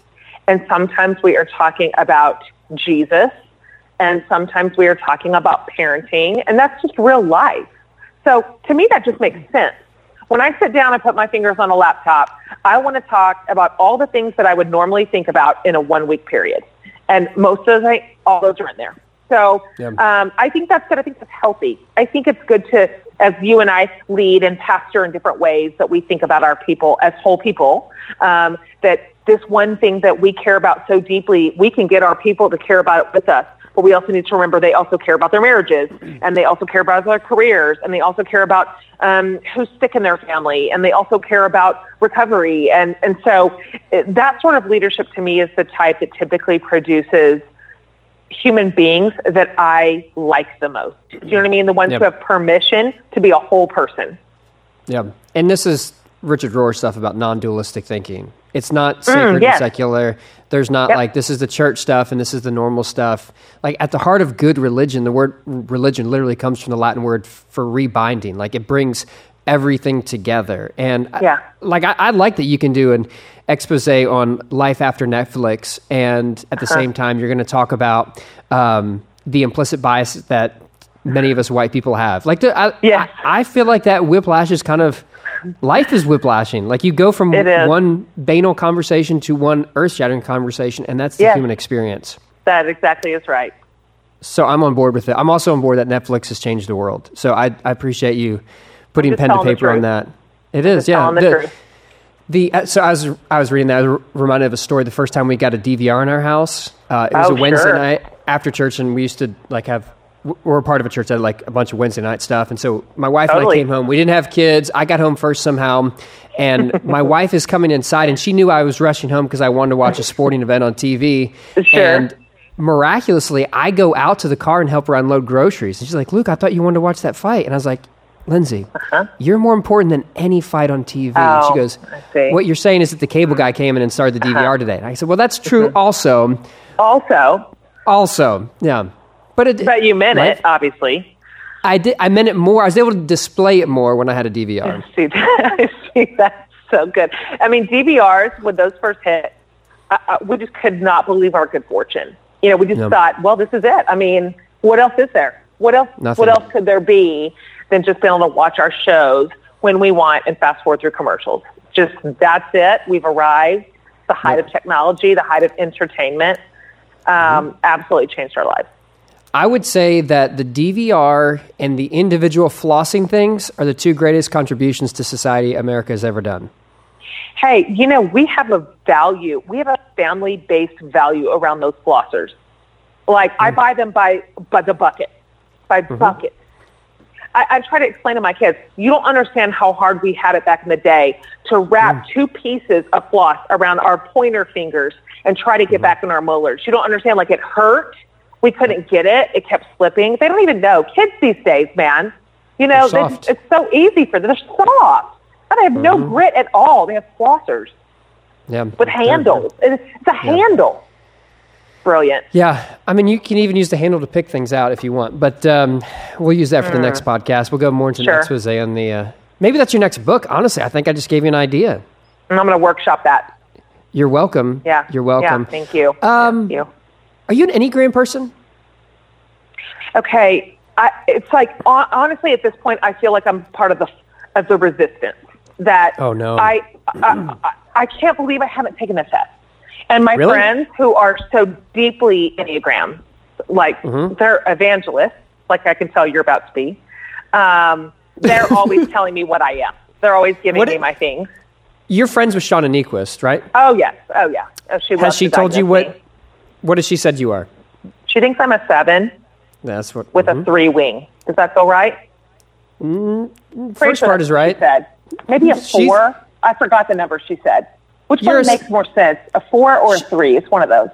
and sometimes we are talking about Jesus, and sometimes we are talking about parenting, and that's just real life. So to me, that just makes sense. When I sit down and put my fingers on a laptop, I want to talk about all the things that I would normally think about in a one week period. And most of the all those are in there. So yeah. um, I think that's good. I think that's healthy. I think it's good to, as you and I lead and pastor in different ways, that we think about our people as whole people. Um, that this one thing that we care about so deeply, we can get our people to care about it with us. But we also need to remember they also care about their marriages, and they also care about their careers, and they also care about um, who's sick in their family, and they also care about recovery. And and so it, that sort of leadership to me is the type that typically produces human beings that I like the most. Do you know what I mean? The ones yep. who have permission to be a whole person. Yeah, and this is Richard Rohr stuff about non-dualistic thinking. It's not mm, sacred mm, yes. and secular. There's not yep. like this is the church stuff and this is the normal stuff. Like at the heart of good religion, the word religion literally comes from the Latin word for rebinding. Like it brings everything together. And yeah. I, like I, I, like that you can do an expose on life after Netflix, and at the uh-huh. same time you're going to talk about um, the implicit bias that many of us white people have. Like the, I, yeah. I, I feel like that whiplash is kind of life is whiplashing. Like you go from one banal conversation to one earth shattering conversation, and that's the yes. human experience. That exactly is right. So I'm on board with it. I'm also on board that Netflix has changed the world. So I, I appreciate you putting pen to paper on that. It is, yeah. The, the, the, uh, so I was I was reading that. I was reminded of a story. The first time we got a DVR in our house, uh, it was oh, a Wednesday sure. night after church, and we used to like have we're a part of a church that had like a bunch of Wednesday night stuff. And so my wife totally. and I came home. We didn't have kids. I got home first somehow. And my wife is coming inside and she knew I was rushing home because I wanted to watch a sporting event on TV. Sure. And miraculously, I go out to the car and help her unload groceries. And she's like, Luke, I thought you wanted to watch that fight. And I was like, Lindsay, uh-huh. you're more important than any fight on TV. Oh, she goes, What you're saying is that the cable guy came in and started the DVR uh-huh. today. And I said, Well, that's true mm-hmm. also. Also. Also, yeah. But it, but you meant it, obviously. I did. I meant it more. I was able to display it more when I had a DVR. see, that, I see, that's so good. I mean, DVRs when those first hit, uh, we just could not believe our good fortune. You know, we just thought, well, this is it. I mean, what else is there? What else? Nothing. What else could there be than just being able to watch our shows when we want and fast forward through commercials? Just that's it. We've arrived. The height yep. of technology, the height of entertainment, um, mm-hmm. absolutely changed our lives. I would say that the DVR and the individual flossing things are the two greatest contributions to society America has ever done. Hey, you know, we have a value. We have a family based value around those flossers. Like, mm-hmm. I buy them by, by the bucket, by mm-hmm. bucket. I, I try to explain to my kids, you don't understand how hard we had it back in the day to wrap mm. two pieces of floss around our pointer fingers and try to get mm-hmm. back in our molars. You don't understand, like, it hurt we couldn't get it. It kept slipping. They don't even know. Kids these days, man. You know, just, it's so easy for them. They're soft. And they have mm-hmm. no grit at all. They have flossers. Yeah. With handles. It's, a yeah. handle. Brilliant. Yeah. I mean, you can even use the handle to pick things out if you want, but um, we'll use that for mm. the next podcast. We'll go more into sure. expose on the. Uh, maybe that's your next book. Honestly, I think I just gave you an idea. And I'm going to workshop that. You're welcome. Yeah. You're welcome. Yeah, thank you. Um, thank you. Are you an Enneagram person? Okay, I, it's like honestly at this point, I feel like I'm part of the of the resistance. That oh no, I I, I, I can't believe I haven't taken the test. And my Really? friends who are so deeply Enneagram, like Mm-hmm. they're evangelists, like I can tell you're about to be, um, they're always telling me what I am. They're always giving What me i- my things. You're friends with Shauna Niequist, right? Oh, yes. Oh, yeah. Oh, she Has she told you what? me. What has she said you are? She thinks I'm a seven That's what. with a three wing. Does that feel right? Mm-hmm. first sure part is right. Said maybe a She's- four. I forgot the number she said. Which one makes more sense, a four or a three? It's one of those.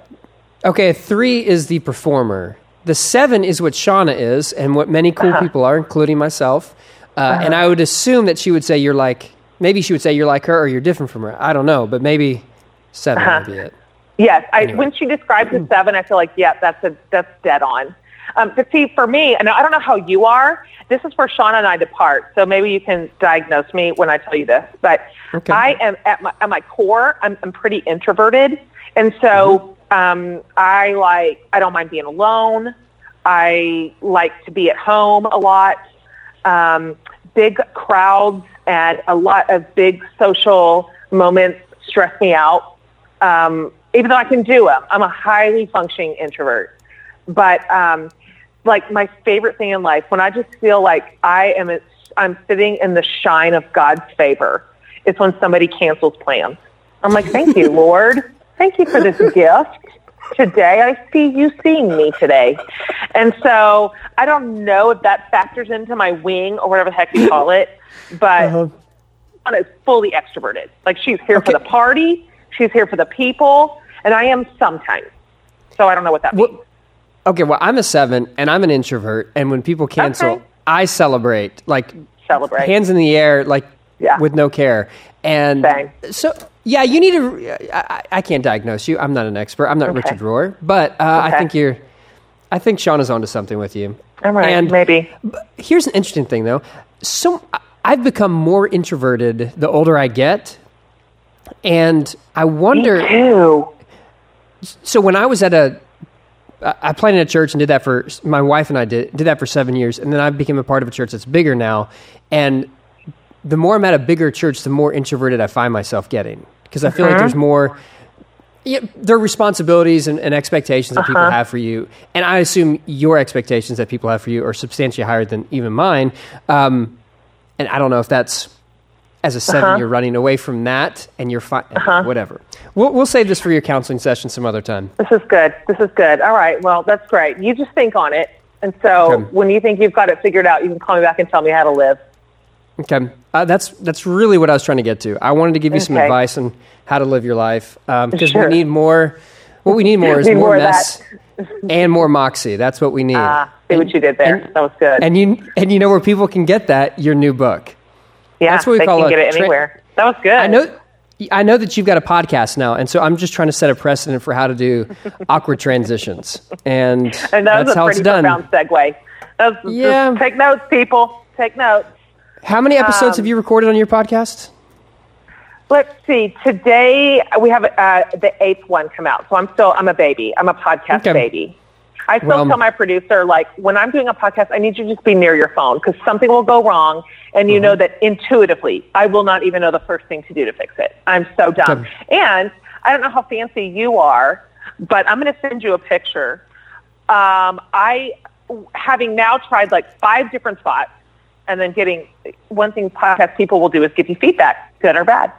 Okay, a three is the performer. The seven is what Shauna is, and what many cool Uh-huh. people are, including myself. Uh, And I would assume that she would say you're like. Maybe she would say you're like her, or you're different from her. I don't know, but maybe 7 Uh-huh. would be it. Yes, I, when she describes the seven, I feel like yeah, that's a that's dead on. Um, but see, for me, and I don't know how you are. This is where Shauna and I depart. So maybe you can diagnose me when I tell you this. But Okay. I am at my at my core. I'm, I'm pretty introverted, and so um, I like I don't mind being alone. I like to be at home a lot. Um, big crowds and a lot of big social moments stress me out. Um, even though I can do them, I'm a highly functioning introvert. But um, like my favorite thing in life, when I just feel like I am, I'm sitting in the shine of God's favor, it's when somebody cancels plans. I'm like, thank you, Lord. Thank you for this gift. Today, I see you seeing me today. And so I don't know if that factors into my wing or whatever the heck you call it, but Anna is fully extroverted. Like she's here for the party, she's here for the people, and I am sometimes. So I don't know what that means. Well, okay, well, I'm a seven, and I'm an introvert, and when people cancel, Okay. I celebrate, like Celebrate. hands in the air, like Yeah. with no care. And Same. so, yeah, you need to. I, I- can't diagnose you. I'm not an expert. I'm not Richard Rohr, but uh, I think you're. I think Shauna's onto something with you. All right, And maybe. here's an interesting thing, though. So I've become more introverted the older I get, and I wonder. Ew. So when I was at a, I planted a church and did that for my wife and I did did that for seven years, and then I became a part of a church that's bigger now. And the more I'm at a bigger church, the more introverted I find myself getting because I feel like there's more. Yeah, there are responsibilities and, and expectations that people have for you, and I assume your expectations that people have for you are substantially higher than even mine. Um, and I don't know if that's as a 7 you're running away from that, and you're fine. Whatever. We'll, we'll save this for your counseling session some other time. This is good. This is good. All right. Well, that's great. You just think on it. And so Okay. when you think you've got it figured out, you can call me back and tell me how to live. Okay, uh, that's that's really what I was trying to get to. I wanted to give you some advice on how to live your life because Sure. we need more. What we need more is Need more, more mess and more moxie. That's what we need. Ah, see what you did there. and- that was good. and you and you know where people can get that your new book. Yeah, that's what we they call can a get it tra- anywhere. That was good. I know. I know that you've got a podcast now, and so I'm just trying to set a precedent for how to do awkward transitions, and, And that that's how it's done. segue. That was, Yeah. Just take notes, people. Take notes. How many episodes Um, have you recorded on your podcast? Let's see. Today we have uh, the eighth one come out, so I'm still I'm a baby. I'm a podcast Okay. baby. I still Well- tell my producer like when I'm doing a podcast, I need you to just be near your phone because something will go wrong, and you know Mm-hmm. that intuitively I will not even know the first thing to do to fix it. I'm so dumb. And I don't know how fancy you are, but I'm going to send you a picture. Um, I having now tried like five different spots and then getting one thing podcast people will do is give you feedback, good or bad.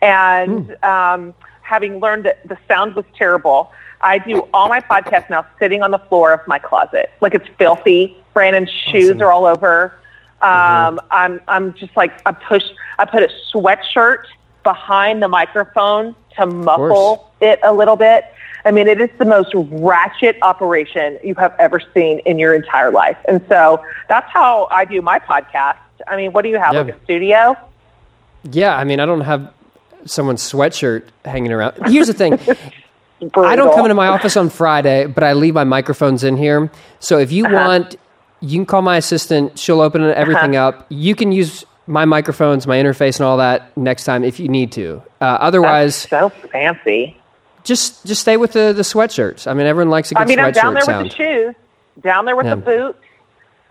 And um, having learned that the sound was terrible, I do all my podcasts now sitting on the floor of my closet. Like it's filthy. Brandon's shoes are all over. Um, I'm I'm just like I push I put a sweatshirt behind the microphone to muffle it a little bit. I mean, it is the most ratchet operation you have ever seen in your entire life. And so that's how I do my podcast. I mean, what do you have? Yeah. Like a studio? Yeah, I mean, I don't have someone's sweatshirt hanging around. Here's the thing. I don't come into my office on Friday, but I leave my microphones in here. So if you want, you can call my assistant. She'll open everything up. You can use my microphones, my interface, and all that next time if you need to. Uh, otherwise, That's so fancy. just just stay with the, the sweatshirts. I mean, everyone likes a good I mean, I'm down there sound. with the shoes, down there with Yeah. the boots.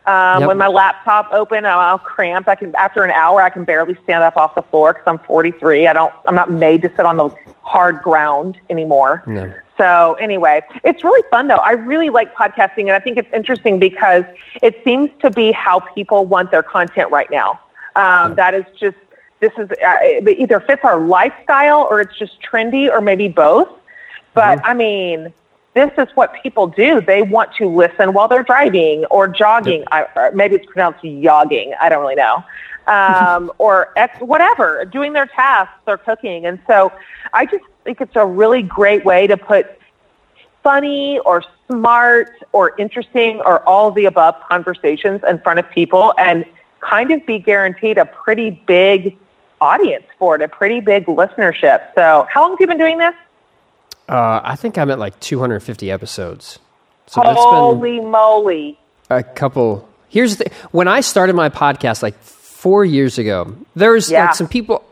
Um, Yep. When my laptop open, I'll, cramp. I can after an hour, I can barely stand up off the floor because I'm 43. I don't. I'm not made to sit on the hard ground anymore. No. So anyway, it's really fun though. I really like podcasting, and I think it's interesting because it seems to be how people want their content right now. Um, that is just this is uh, it either fits our lifestyle or it's just trendy or maybe both. But I mean, this is what people do. They want to listen while they're driving or jogging. I, or maybe it's pronounced yogging. I don't really know. Um, or ex, whatever, doing their tasks or cooking. And so I just think it's a really great way to put funny or smart or interesting or all of the above conversations in front of people and kind of be guaranteed a pretty big audience for it, a pretty big listenership. So how long have you been doing this? Uh, I think I'm at like 250 episodes. So that's been Holy moly. a couple. Here's the when I started my podcast like four years ago. There was Yeah. like some people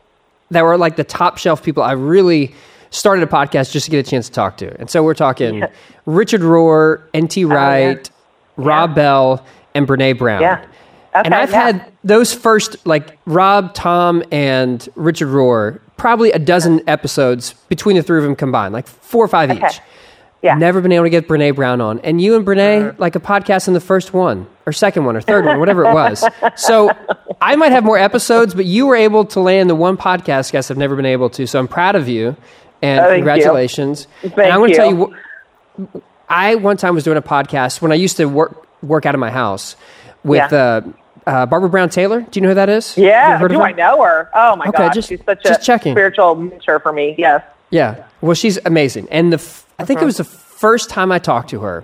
that were like the top shelf people. I really started a podcast just to get a chance to talk to, and so we're talking Richard Rohr, N.T. Wright, Rob Bell, and Brene Brown. Oh, Yeah. and I've yeah. had those first like Rob, Tom, and Richard Rohr probably a dozen episodes between the three of them combined, like four or five Okay. each. Yeah. Never been able to get Brene Brown on. And you and Brene, like a podcast in the first one, or second one, or third one, whatever it was. So I might have more episodes, but you were able to land the one podcast guest I've never been able to. So I'm proud of you. And Oh, thank you. congratulations. and I'm going to tell you. you, I one time was doing a podcast when I used to work work out of my house with Yeah. uh, uh, Barbara Brown Taylor. Do you know who that is? Yeah, ever heard of do her? I know her? Oh my Okay, gosh, just- she's such just a checking. spiritual mentor for me. Yes. Yeah. Well, she's amazing. And the f- I Uh-huh. think it was the first time I talked to her.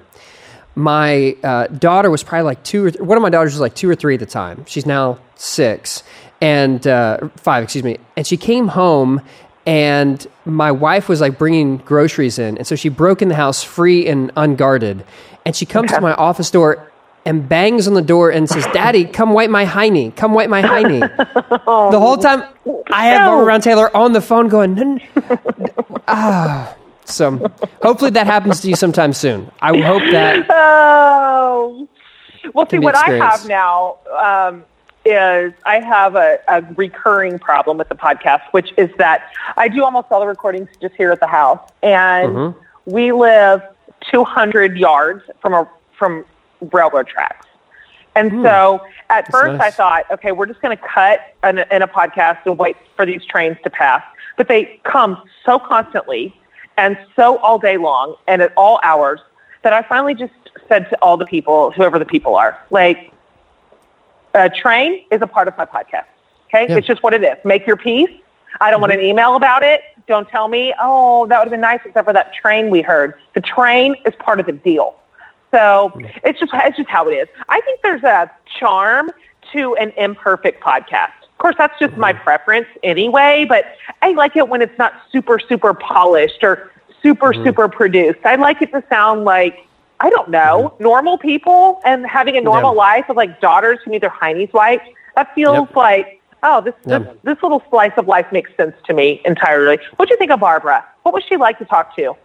My uh, daughter was probably like two or th- one of my daughters was like two or three at the time. She's now six and uh, five, excuse me. And she came home, and my wife was like bringing groceries in, and so she broke in the house free and unguarded. And she comes to my office door and bangs on the door and says, "Daddy, come wipe my hiney. Come wipe my hiney." the whole time I have No. Brown Taylor on the phone going, "No, no, ah. So hopefully that happens to you sometime soon. I hope that. Oh. Well, see, what I have now um, is I have a, a recurring problem with the podcast, which is that I do almost all the recordings just here at the house, and Mm-hmm. we live 200 yards from a from railroad tracks. And so at first I Hmm. thought, okay, we're just going to cut in a, in a podcast and wait for these trains to pass. But they come so constantly and so all day long and at all hours that I finally just said to all the people, whoever the people are, like, a train is a part of my podcast. Okay? Yeah. It's just what it is. Make your peace. I don't want an email about it. Don't tell me, oh, that would have been nice except for that train we heard. The train is part of the deal. So it's just it's just how it is. I think there's a charm to an imperfect podcast. Of course, that's just my mm-hmm. preference anyway, but I like it when it's not super, super polished or super, mm-hmm. super produced. I like it to sound like, I don't know, mm-hmm. normal people and having a normal Yeah. life with like daughters who need their heinies wiped. That feels Yep. like, oh, this, this, Yep. this little slice of life makes sense to me entirely. What do you think of Barbara? What was she like to talk to?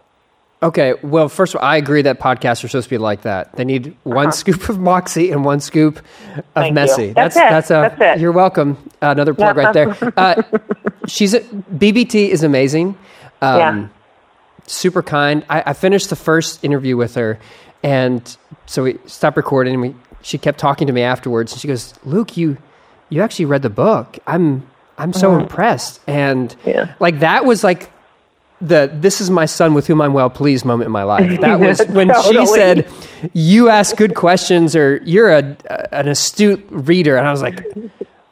Okay, well, first of all, I agree that podcasts are supposed to be like that. They need one scoop of moxie and one scoop of Uh-huh. Thank you. messy. That's that's it. a. That's it. You're welcome. Another plug Yeah. right there. Uh, she's a, BBT is amazing. Um, Yeah. super kind. I, I finished the first interview with her, and so we stopped recording. And we she kept talking to me afterwards, and she goes, "Luke, you you actually read the book. I'm I'm so impressed." And Uh-huh. Yeah. like that was like the this is my son with whom I'm well pleased moment in my life. That was when she said, "You ask good questions," or "You're a, an astute reader," and I was like.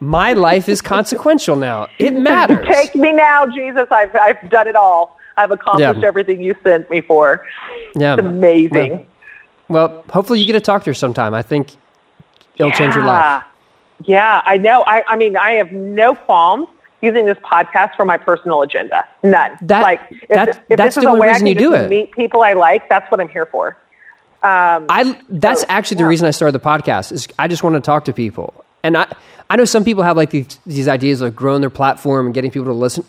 My life is consequential now. It matters. Take me now, Jesus. I've, I've done it all. I've accomplished Yeah. everything you sent me for. Yeah. It's amazing. Well, hopefully you get to talk to her sometime. I think it'll change your life. Yeah, I know. I, I mean, I have no qualms using this podcast for my personal agenda. None. That- like, if, that's- if that's this is the a only way I reason you do it. Meet people I like. That's what I'm here for. Um, I that's actually the reason I started the podcast is I just want to talk to people. And I I know some people have like these these ideas of growing their platform and getting people to listen.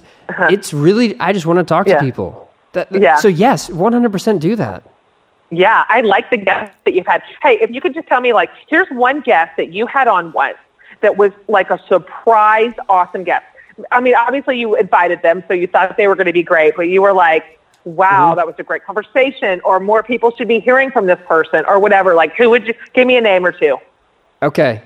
It's really I just want to talk to Uh-huh. People. That, Yeah. So yes, 100% do that. Yeah, I like the guests that you've had. Hey, if you could just tell me, like, here's one guest that you had on once that was like a surprise, awesome guest. I mean, obviously you invited them, so you thought they were going to be great, but you were like, wow, Mm-hmm. that was a great conversation, or more people should be hearing from this person, or whatever. Like, who would you give me a name or two? Okay.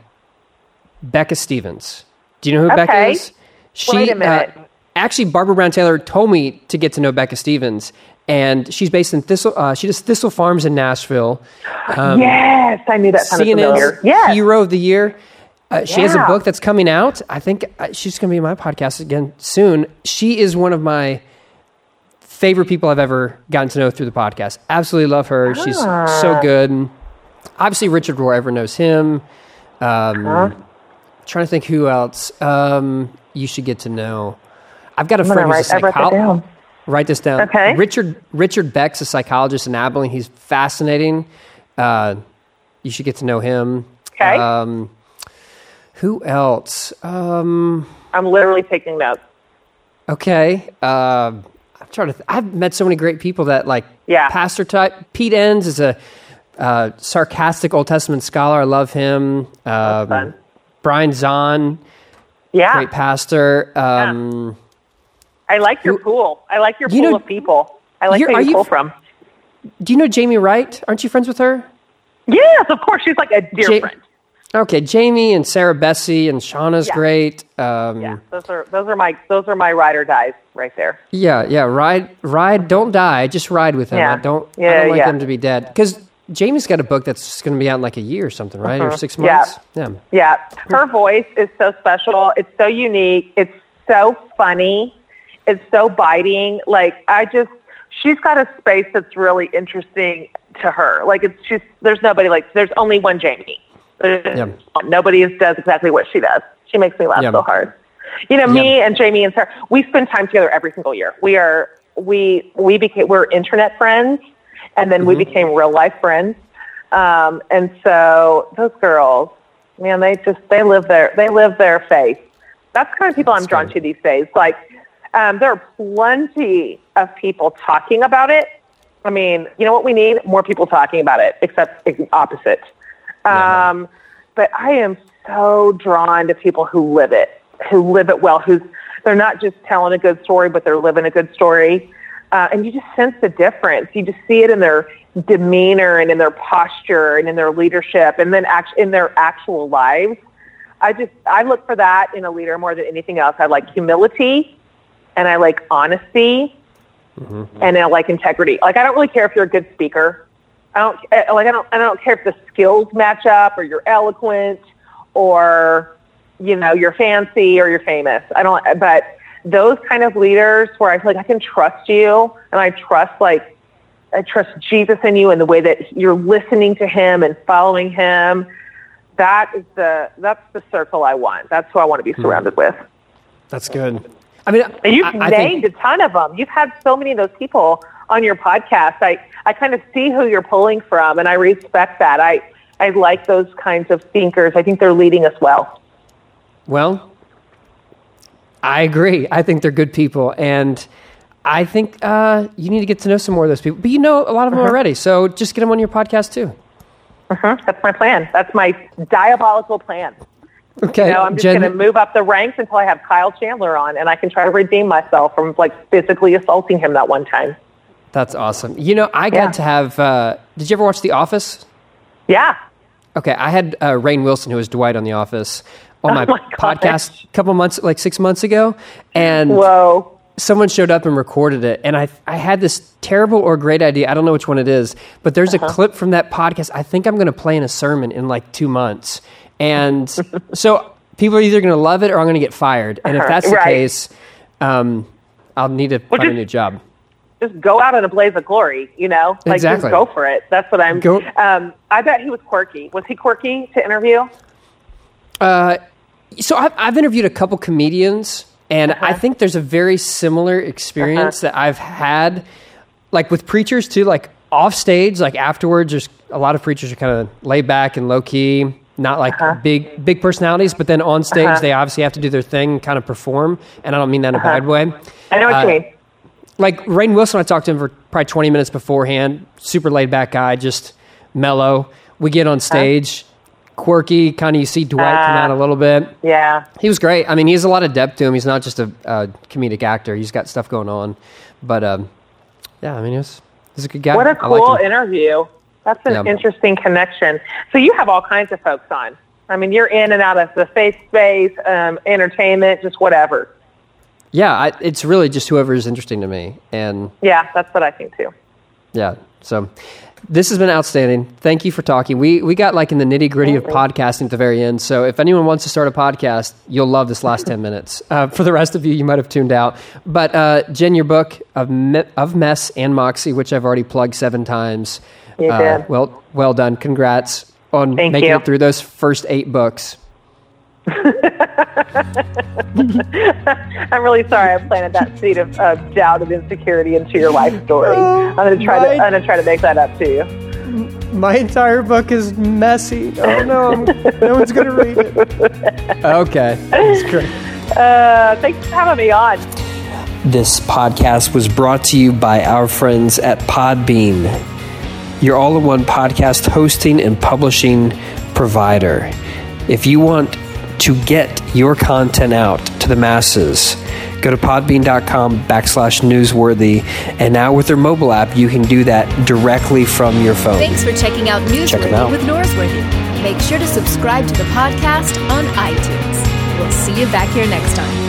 Becca Stevens. Do you know who Becca is? She, Wait a minute. Uh, actually, Barbara Brown Taylor told me to get to know Becca Stevens, and she's based in Thistle. Uh, she does Thistle Farms in Nashville. Um, yes, I knew that familiar. CNN's Yes. Hero of the Year. Uh, she has a book that's coming out. I think uh, she's going to be my podcast again soon. She is one of my favorite people I've ever gotten to know through the podcast. Absolutely love her. She's Ah. so good. Obviously, Richard Rohr, everyone knows him. Um, Trying to think who else um, you should get to know. I've got a I'm friend write, who's a wrote that psychologist. Write this down. Okay. Richard Richard Beck's a psychologist in Abilene. He's fascinating. Uh, you should get to know him. Okay. Um, who else? Um, I'm literally taking notes. okay. Uh, I'm trying to. Th- I've met so many great people that like. Yeah. Pastor type. Pete Enns is a uh, sarcastic Old Testament scholar. I love him. Um. Brian Zahnd, Yeah. great pastor. Um, I like your pool. I like your You pool know- of people. I like who you you pull from. Do you know Jamie Wright? Aren't you friends with her? Yes, of course. She's like a dear Ja- friend. Okay, Jamie and Sarah Bessey and Shauna's Yeah. great. Um, Yeah, those are those are my those are my ride or dies right there. yeah, yeah. Ride, ride. Don't die. Just ride with them. Yeah. I don't. I don't like yeah. them to be dead. Because Jamie's got a book that's going to be out in like a year or something, right? Or six Uh-huh. Yeah. months. Yeah. Yeah, her voice is so special. It's so unique. It's so funny. It's so biting. Like I just, she's got a space that's really interesting to her. Like it's just, there's nobody like, there's only one Jamie. Yeah. Nobody does exactly what she does. She makes me laugh Yeah. so hard. You know, me and Jamie and Sarah, we spend time together every single year. We are, we, we became, we're internet friends and then we became real life friends. Um, and so those girls, man, they just they live their they live their faith. That's the kind of people I'm drawn to these days. Like um, there are plenty of people talking about it. I mean, you know what we need? More people talking about it, except opposite. Um, but I am so drawn to people who live it, who live it well, who's they're not just telling a good story, but they're living a good story. Uh, and you just sense the difference. You just see it in their demeanor and in their posture and in their leadership and then act- in their actual lives. I just, I look for that in a leader more than anything else. I like humility and I like honesty and I like integrity. Like, I don't really care if you're a good speaker. I don't, eh, like, I don't, I don't care if the skills match up or you're eloquent or, you know, you're fancy or you're famous. I don't, but those kind of leaders where I feel like I can trust you and I trust like, I trust Jesus in you and the way that you're listening to him and following him. That is the, that's the circle I want. That's who I want to be surrounded with. That's good. I mean, And you've I, I named think, a ton of them. You've had so many of those people on your podcast. I, I kind of see who you're pulling from, and I respect that. I, I like those kinds of thinkers. I think they're leading us well. well, I agree. I think they're good people, and I think uh, you need to get to know some more of those people. But you know a lot of Uh-huh. them already, so just get them on your podcast too. Mhm. That's my plan. That's my diabolical plan. Okay, You know, I'm just Jen- going to move up the ranks until I have Kyle Chandler on, and I can try to redeem myself from like physically assaulting him that one time. That's awesome. You know, I got Yeah. to have. Uh, did you ever watch The Office? Yeah. Okay, I had uh, Rainn Wilson, who was Dwight on The Office, on my, Oh my podcast a couple months, like six months ago, and Whoa. someone showed up and recorded it, and I I had this terrible or great idea. I don't know which one it is, but there's Uh-huh. a clip from that podcast. I think I'm going to play in a sermon in like two months, and so people are either going to love it or I'm going to get fired. And if that's the right. case, um, I'll need to find a new job. Just go out in a blaze of glory, you know? Like Exactly. just go for it. That's what I'm Go- um I bet he was quirky. Was he quirky to interview? Uh So I've, I've interviewed a couple comedians, and I think there's a very similar experience that I've had, like with preachers too. Like off stage, like afterwards, there's a lot of preachers are kind of laid back and low key, not like big big personalities. But then on stage, they obviously have to do their thing, and kind of perform. And I don't mean that in a bad way. I know what Uh, you mean. Like Rainn Wilson, I talked to him for probably 20 minutes beforehand. Super laid back guy, just mellow. We get on stage, quirky, kind of you see Dwight come out a little bit. Yeah. He was great. I mean, he has a lot of depth to him. He's not just a, a comedic actor. He's got stuff going on. But um, yeah, I mean, he was, he's a good guy. What a cool interview. That's an Yeah. interesting connection. So you have all kinds of folks on. I mean, you're in and out of the faith space, um, entertainment, just whatever. Yeah, I, it's really just whoever is interesting to me. And Yeah, that's what I think too. yeah, so this has been outstanding. Thank you for talking. We we got like in the nitty gritty of podcasting at the very end. So if anyone wants to start a podcast, you'll love this last ten minutes. Uh, for the rest of you, you might have tuned out. But uh, Jen, your book of Me- of mess and moxie, which I've already plugged seven times. You uh, did. Well, well done. Congrats on Thank making you. it through those first eight books. I'm really sorry I planted that seed of, of doubt and insecurity into your life story. I'm gonna try to my- I'm gonna try to make that up to you. My entire book is messy. Oh no, no one's gonna read it. Okay, that's great. Uh, thanks for having me on. This podcast was brought to you by our friends at Podbean, your all in one podcast hosting and publishing provider. If you want to get your content out to the masses, go to podbean.com backslash newsworthy. And now with their mobile app, you can do that directly from your phone. Thanks for checking out Check 'em out. Newsworthy with Norsworthy. Make sure to subscribe to the podcast on iTunes. We'll see you back here next time.